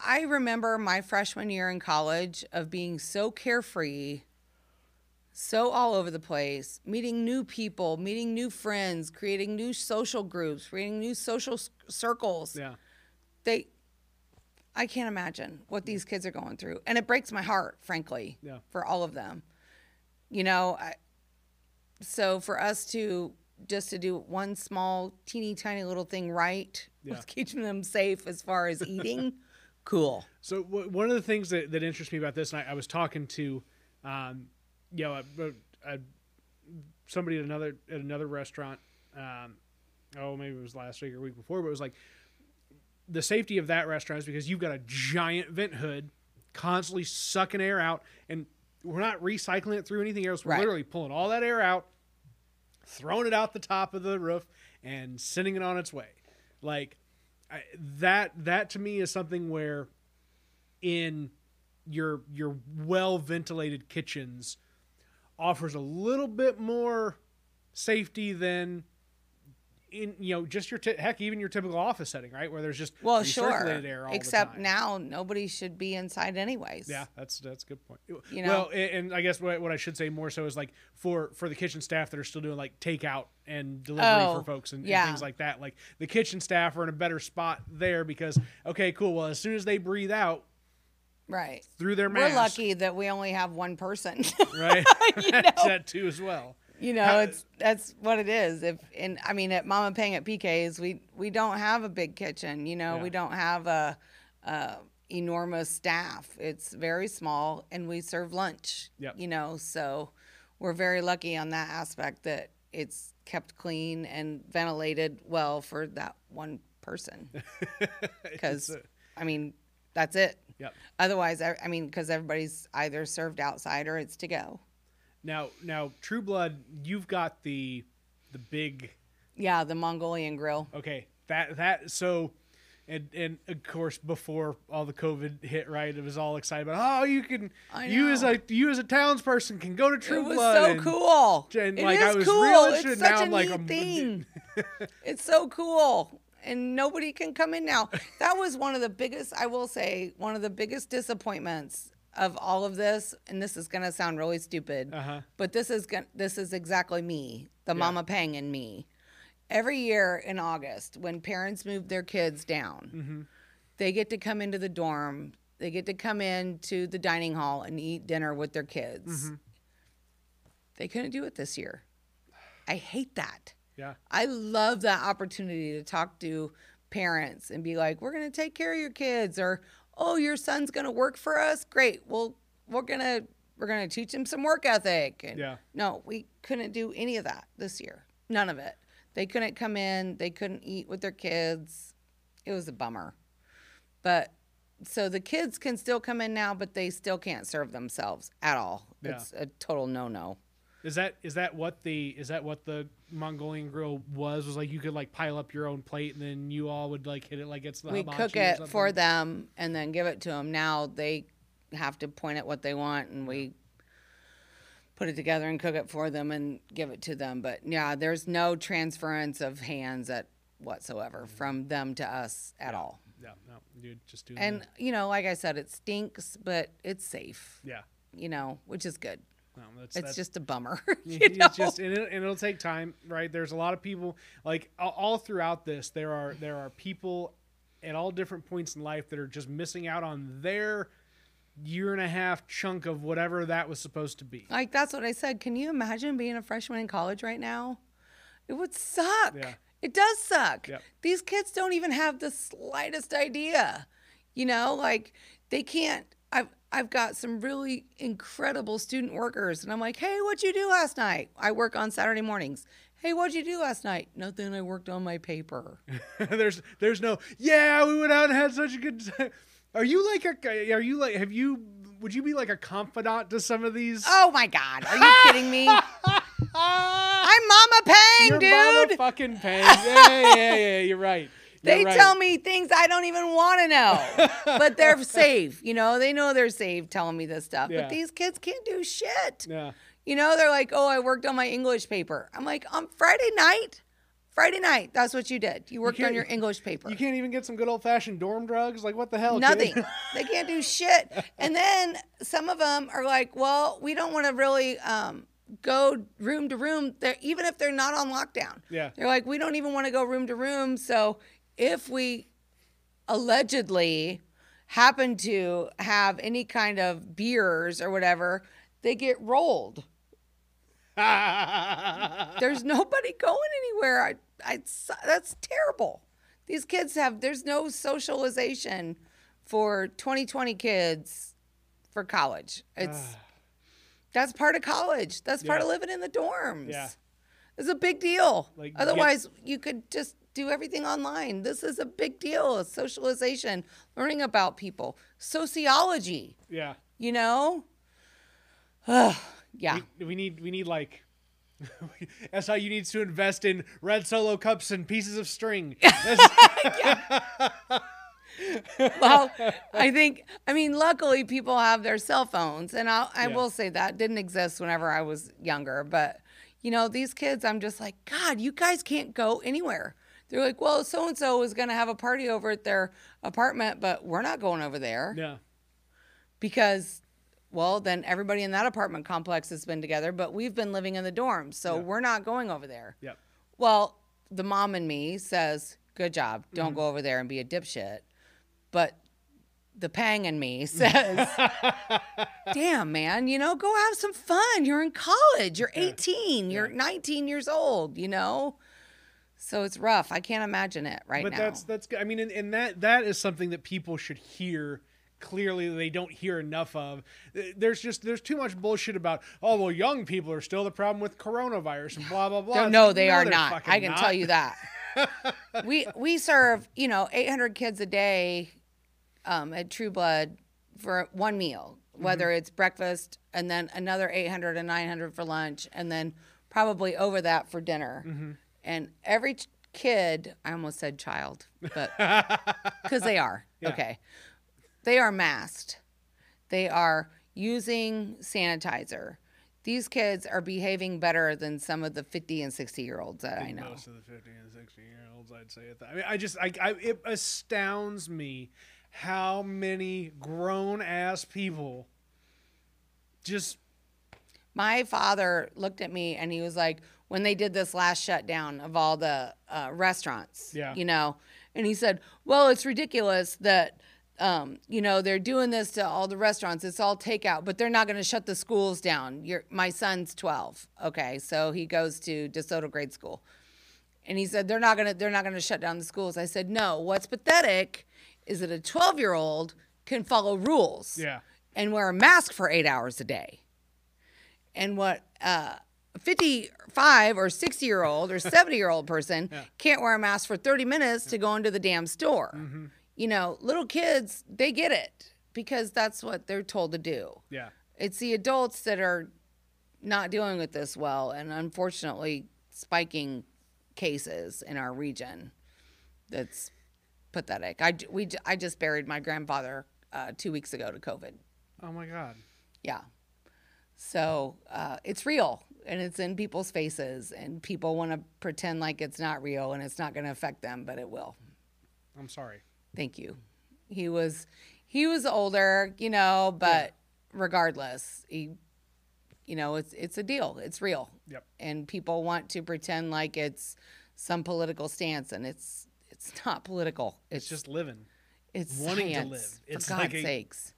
I remember my freshman year in college of being so carefree, so all over the place, meeting new people, meeting new friends, creating new social groups, creating new social circles. yeah. They I can't imagine what these kids are going through. And it breaks my heart, frankly, Yeah. for all of them. You know, I, so for us to just to do one small, teeny tiny little thing right Yeah. [laughs] with keeping them safe as far as eating, [laughs] cool. So w- one of the things that, that interests me about this, and I, I was talking to, um, you know, a, a, somebody at another at another restaurant. Um, oh, maybe it was last week or week before, but it was like the safety of that restaurant is because you've got a giant vent hood constantly sucking air out, and we're not recycling it through anything else. We're Right. literally pulling all that air out, throwing it out the top of the roof, and sending it on its way. Like I, that. That to me is something where in your your well ventilated kitchens offers a little bit more safety than in you know just your t- heck even your typical office setting right where there's just Well, sure. Except the time. now, nobody should be inside anyways. Yeah, that's that's a good point. You know? well, a- and I guess what, what I should say more so is like for for the kitchen staff that are still doing like takeout and delivery Oh, for folks and, and things like that. Like the kitchen staff are in a better spot there because okay, cool. Well, as soon as they breathe out Right. through their mouth. We're lucky that we only have one person. [laughs] right? You [laughs] That's know? that too as well. You know, it's that's what it is. If and I mean at Mama Pang at PK's, we we don't have a big kitchen. You know, Yeah. we don't have a, a enormous staff. It's very small, and we serve lunch. Yep. You know, so we're very lucky on that aspect that it's kept clean and ventilated well for that one person. [laughs] Because I mean, that's it. Yep. Otherwise, I, I mean, because everybody's either served outside or it's to go. Now, now, True Blood, you've got the the big Yeah, the Mongolian grill. okay that that so. And, and of course, before all the COVID hit, right, it was all excited about. Oh, you can, you as a you as a townsperson can go to True it was Blood. so and- cool. and, It like, is I was cool. real it's such Now a like, neat thing. [laughs] it's so cool, and nobody can come in now. That was one of the biggest. I will say one of the biggest disappointments of all of this. And this is gonna sound really stupid, Uh-huh. but this is gon- this is exactly me, the Mama Pang and me. Every year in August, when parents move their kids down, Mm-hmm. they get to come into the dorm. They get to come into the dining hall and eat dinner with their kids. Mm-hmm. They couldn't do it this year. I hate that. Yeah. I love that opportunity to talk to parents and be like, "We're going to take care of your kids," or "Oh, your son's going to work for us. Great. Well, we're gonna we're gonna teach him some work ethic." And Yeah. No, we couldn't do any of that this year. None of it. They couldn't come in. They couldn't eat with their kids. It was a bummer. But so the kids can still come in now, but they still can't serve themselves at all. Yeah. It's a total no no. Is that is that what the is that what the Mongolian grill was? Was like you could like pile up your own plate and then you all would like hit it like it's the we cook it for them and then give it to them. Now they have to point at what they want, and we put it together and cook it for them and give it to them. But yeah, there's no transference of hands at whatsoever mm-hmm. from them to us at all. Yeah, no, dude, just doing And the- you know, like I said, it stinks, but it's safe. yeah, You know, which is good. No, that's, It's that's, just a bummer. [laughs] you it's know? just and, it, and it'll take time, right? There's a lot of people like all, all throughout this. There are there are people at all different points in life that are just missing out on their year and a half chunk of whatever that was supposed to be. Like that's what I said. Can you imagine being a freshman in college right now? It would suck. Yeah. It does suck. Yep. These kids don't even have the slightest idea. You know, like they can't I've got some really incredible student workers and I'm like, "Hey, what'd you do last night?" I work on Saturday mornings. "Hey, what'd you do last night?" "Nothing. I worked on my paper." [laughs] there's there's no yeah we went out and had such a good time. Are you like a are you like have you would you be like a confidant to some of these? Oh my god. Are you kidding me? [laughs] I'm Mama Pang, dude. Mama fucking Pang. Yeah, yeah, yeah. You're right. They right. tell me things I don't even want to know, [laughs] but they're safe. You know, they know they're safe telling me this stuff. Yeah. But these kids can't do shit. Yeah. You know, they're like, oh, I worked on my English paper. I'm like, on Friday night? Friday night, that's what you did. You worked on your English paper. You can't even get some good old fashioned dorm drugs. Like what the hell? Nothing. [laughs] [laughs] they can't do shit. And then some of them are like, well, we don't want to really um, go room to room. They're, even if they're not on lockdown. Yeah. They're like, we don't even want to go room to room. So if we allegedly happen to have any kind of beers or whatever, they get rolled. [laughs] There's nobody going anywhere. I, I, that's terrible. These kids have, there's no socialization for 2020 kids for college. It's, ah. that's part of college. That's part Yeah. of living in the dorms. Yeah. It's a big deal. Like, get- Otherwise, you could just do everything online. This is a big deal. Socialization, learning about people, sociology, yeah. you know? Ugh, [sighs] yeah. We, we need we need like. [laughs] That's how you need to invest in red solo cups and pieces of string. [laughs] [laughs] Well, I think, I mean, luckily people have their cell phones, and I'll, I Yeah. will say that didn't exist whenever I was younger, but You know, these kids, I'm just like, God, you guys can't go anywhere. They're like, well, so and so is going to have a party over at their apartment, but we're not going over there Yeah. because, well, then everybody in that apartment complex has been together, but we've been living in the dorms, so Yeah. we're not going over there. Yeah. Well, the mom and me says, good job. Don't Mm-hmm. go over there and be a dipshit. But the pang in me [laughs] says, [laughs] damn, man, you know, go have some fun. You're in college. You're 18. You're 19 years old, you know? So it's rough. I can't imagine it right but now. But that's that's good. I mean, and, and that that is something that people should hear clearly. They don't hear enough of. There's just there's too much bullshit about. Oh well, young people are still the problem with coronavirus and blah blah blah. No, no, they are they're not. I can not. tell you that. [laughs] we we serve, you know, 800 kids a day um, at Trueblood for one meal, whether Mm-hmm. it's breakfast and then another 800 and 900 for lunch, and then probably over that for dinner. Mm-hmm. And every kid, I almost said child, but [laughs] because they are Yeah. okay, they are masked. They are using sanitizer. These kids are behaving better than some of the 50 and 60 year olds that I know. Most of the 50 and 60 year olds, I'd say. I mean, I just, I, I, it astounds me how many grown ass people just, My father looked at me and he was like, when they did this last shutdown of all the uh, restaurants, Yeah. you know, and he said, well, it's ridiculous that, um, you know, they're doing this to all the restaurants. It's all takeout, but they're not going to shut the schools down. Your my son's 12. Okay. So he goes to DeSoto grade school. And he said, they're not going to, they're not going to shut down the schools. I said, no, what's pathetic is that a 12 year old can follow rules yeah. and wear a mask for eight hours a day. And what uh, 55 or 60 year old or 70 year old person [laughs] can't wear a mask for 30 minutes to go into the damn store. You know, little kids, they get it because that's what they're told to do. Yeah. It's the adults that are not dealing with this well and unfortunately spiking cases in our region. That's pathetic. I, we, I just buried my grandfather uh, two weeks ago to COVID. Oh my God. Yeah. So uh, it's real and it's in people's faces, and people want to pretend like it's not real and it's not going to affect them, but it will. I'm sorry. Thank you. He was he was older, you know, but regardless, he you know, it's it's a deal. It's real. Yep. And people want to pretend like it's some political stance and it's it's not political. It's It's just living. it's wanting to live. It's for God's like a- sakes.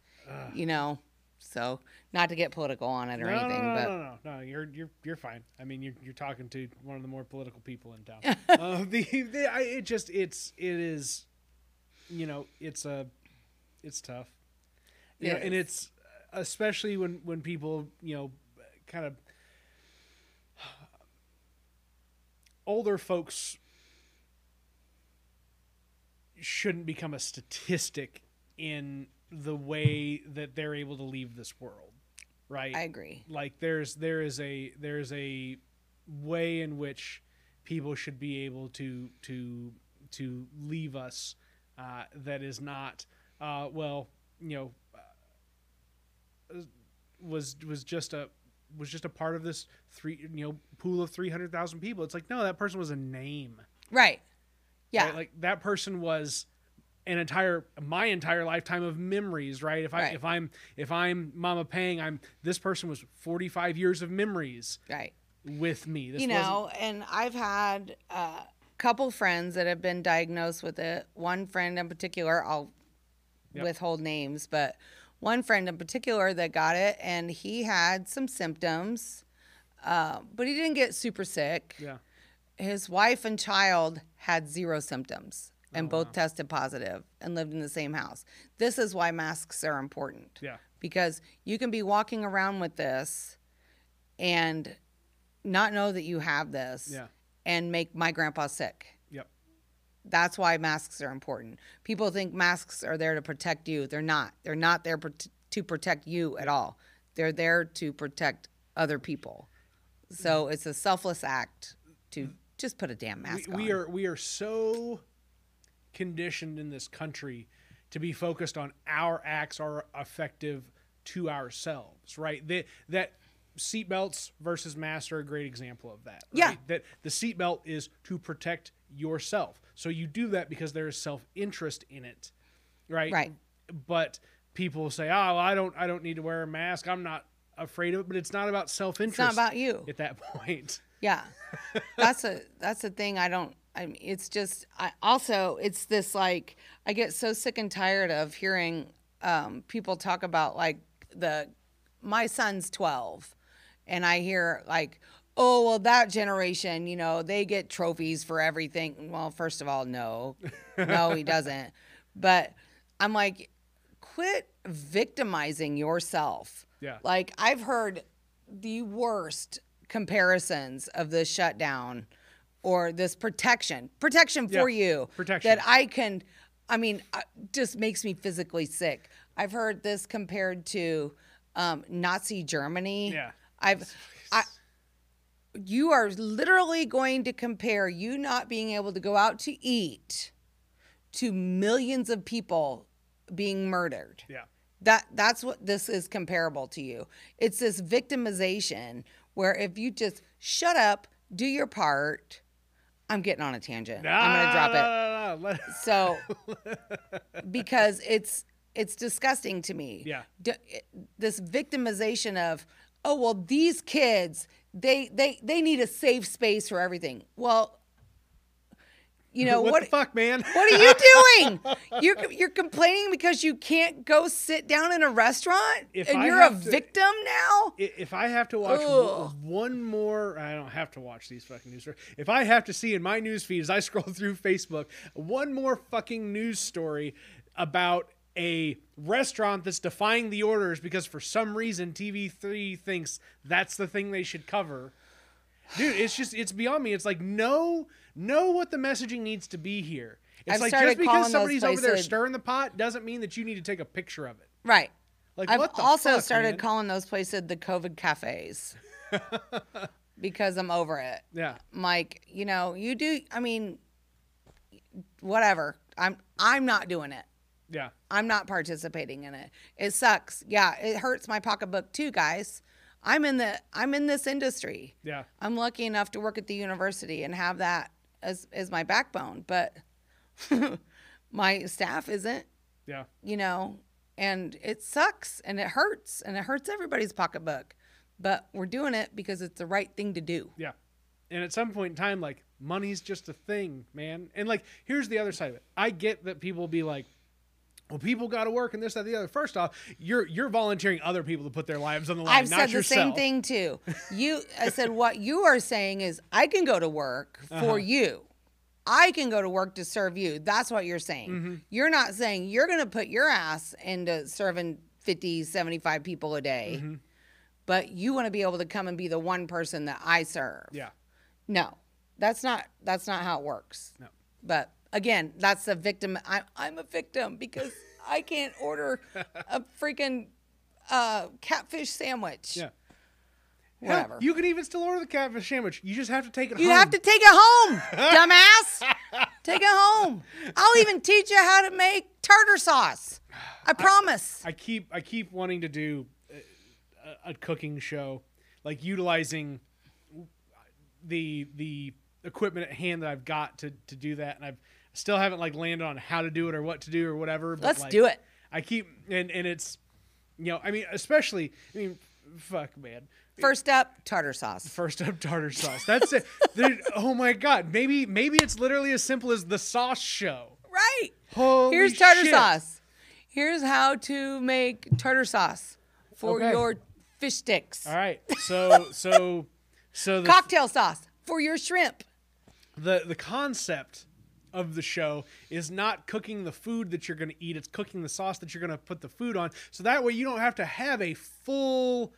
you know. So not to get political on it or No, anything, no, no, but no, no, no. You're you're you're fine. I mean, you're you're talking to one of the more political people in town. [laughs] uh, the, the I, it just it's it is, you know, it's a, it's tough. You know, It and it's especially when when people you know, kind of older folks shouldn't become a statistic in the way that they're able to leave this world, right? I agree. like there's there is a there's a way in which people should be able to to to leave us uh, that is not uh, well you know uh, was was just a was just a part of this three you know pool of 300,000 people it's like no that person was a name Right. Yeah. right? like that person was an entire my entire lifetime of memories right if i Right. if i'm if i'm mama pang i'm this person was 45 years of memories right. with me this you wasn't- know, and I've had a couple friends that have been diagnosed with it. One friend in particular, I'll Yep. withhold names, but one friend in particular that got it, and he had some symptoms, uh, but he didn't get super sick. yeah His wife and child had zero symptoms and Oh, both wow. tested positive and lived in the same house. This is why masks are important yeah because you can be walking around with this and not know that you have this yeah and make my grandpa sick. yep That's why masks are important. People think masks are there to protect you. They're not. They're not there to protect you at all. They're there to protect other people. So it's a selfless act to mm. just put a damn mask we, on. we are we are so conditioned in this country to be focused on our acts are effective to ourselves right that that seatbelts versus masks are a great example of that. Yeah. That the seatbelt is to protect yourself. So you do that because there is self interest in it, right? Right. But people say, "Oh, well, I don't, I don't need to wear a mask. I'm not afraid of it." But it's not about self It's interest. not about you. at that [laughs] point. Yeah, that's a that's a thing. I don't. I mean, it's just. I also it's this like I get so sick and tired of hearing um, people talk about like the my son's twelve, and I hear like. Oh well, that generation, you know, they get trophies for everything. Well, first of all, no, [laughs] no, he doesn't. But I'm like, quit victimizing yourself. Yeah. Like I've heard the worst comparisons of this shutdown or this protection, protection for Yeah, you, protection. that I can. I mean, uh, just makes me physically sick. I've heard this compared to um, Nazi Germany. Yeah. I've. I, you are literally going to compare you not being able to go out to eat to millions of people being murdered. Yeah. That that's what this is comparable to you. It's this victimization where if you just shut up, do your part. I'm getting on a tangent. I'm gonna drop it. it. So [laughs] because it's it's disgusting to me. Yeah. D- this victimization of oh well these kids they they they need a safe space for everything. Well, you know what, what the fuck, man? what are you doing? [laughs] You're you're complaining because you can't go sit down in a restaurant If and I you're a to- victim now? If I have to watch Ugh. one more, I don't have to watch these fucking news stories. If I have to see in my news feed as I [laughs] scroll through Facebook one more fucking news story about a restaurant that's defying the orders because for some reason TV3 thinks that's the thing they should cover. Dude, it's just it's beyond me. It's like know know what the messaging needs to be here. It's I've like just because somebody's over there stirring the pot doesn't mean that you need to take a picture of it. Right. Like I've what the also fuck, started man? calling those places the COVID cafes [laughs] because I'm over it. Yeah. I'm you know, you do. I mean, whatever. I'm I'm not doing it. Yeah. I'm not participating in it. It sucks. Yeah, it hurts my pocketbook too, guys. I'm in the I'm in this industry. Yeah. I'm lucky enough to work at the university and have that as as my backbone, but [laughs] my staff isn't, Yeah. you know, and it sucks and it hurts and it hurts everybody's pocketbook. But we're doing it because it's the right thing to do. Yeah. And at some point in time, like money's just a thing, man. And like, here's the other side of it. I get that people will be like, well, people got to work and this, that, the other. First off, you're you're volunteering other people to put their lives on the line, I've not said the same thing too. You, I said, what you are saying is, I can go to work for Uh-huh. you. I can go to work to serve you. That's what you're saying. Mm-hmm. You're not saying you're going to put your ass into serving 50, 75 people a day, Mm-hmm. but you want to be able to come and be the one person that I serve. Yeah. No, that's not that's not how it works. No. But again, that's the victim. I, I'm a victim because I can't order a [laughs] freaking uh, catfish sandwich. Yeah. Hell, Whatever. you can even still order the catfish sandwich. You just have to take it You home. You have to take it home, [laughs] dumbass. take it home. [laughs] I'll even teach you how to make tartar sauce. I promise. I keep I keep wanting to do a, a cooking show, like utilizing the the equipment at hand that I've got to to do that, and I've still haven't like landed on how to do it or what to do or whatever. But Let's like, do it. I keep and and it's you know I mean especially I mean fuck man. First up, tartar sauce. First up, tartar sauce. That's it. [laughs] Dude, oh my god. Maybe maybe it's literally as simple as the sauce show. Right. Holy Here's tartar shit. sauce. Here's how to make tartar sauce for Okay. your fish sticks. All right. So so so [laughs] the Cocktail sauce for your shrimp. the the concept of the show is not cooking the food that you're going to eat. It's cooking the sauce that you're going to put the food on. So that way you don't have to have a full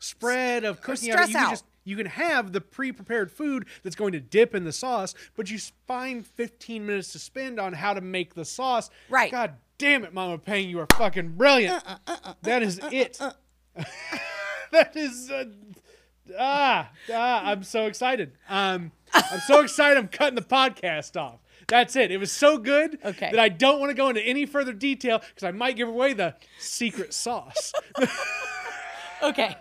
spread of cooking stress you can out. just you can have the pre-prepared food that's going to dip in the sauce but you find 15 minutes to spend on how to make the sauce. Right. god damn it mama pang you are fucking brilliant. Uh, that is it. [laughs] that is uh, ah, ah i'm so excited. Um i'm so [laughs] excited i'm cutting the podcast off that's it it was so good Okay. that i don't want to go into any further detail because i might give away the secret sauce [laughs] Okay.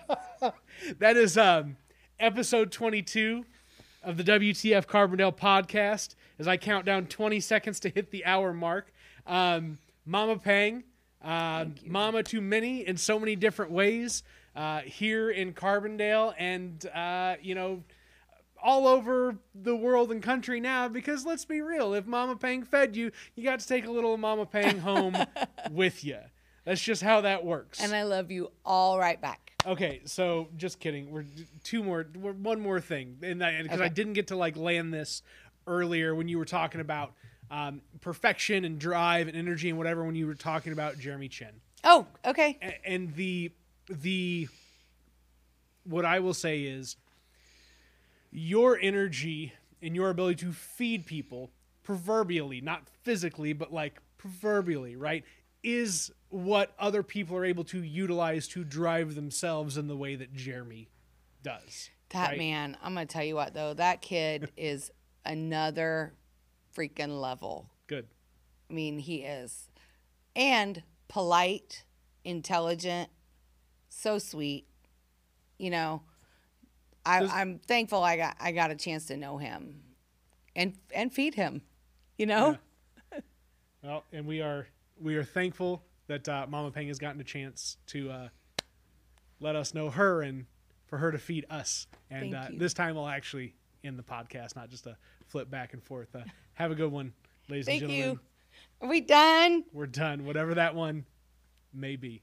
that is um, episode 22 of the WTF Carbondale podcast. As I count down 20 seconds to hit the hour mark, um, Mama Pang, uh, Mama to many in so many different ways uh, here in Carbondale, and uh, you know all over the world and country now because let's be real if mama pang fed you you got to take a little mama pang [laughs] home with you that's just how that works And I love you all right back. okay so just kidding we're two more we're, one more thing and because i Okay. didn't get to like land this earlier when you were talking about um, perfection and drive and energy and whatever when you were talking about jeremy chinn Oh, okay. And the the what I will say is your energy and your ability to feed people proverbially, not physically, but like proverbially, right, is what other people are able to utilize to drive themselves in the way that Jeremy does. That right? man, I'm going to tell you what, though, that kid [laughs] is another freaking level. Good. I mean, he is. And polite, intelligent, so sweet. You know, I, Does- I'm thankful I got I got a chance to know him and and feed him. You know? [laughs] Well, and we are we are thankful that uh, Mama Pang has gotten a chance to uh, let us know her and for her to feed us. And uh, this time we'll actually end the podcast, not just a flip back and forth. Uh, [laughs] have a good one, ladies Thank and gentlemen. you. Are we done? We're done. Whatever that one may be.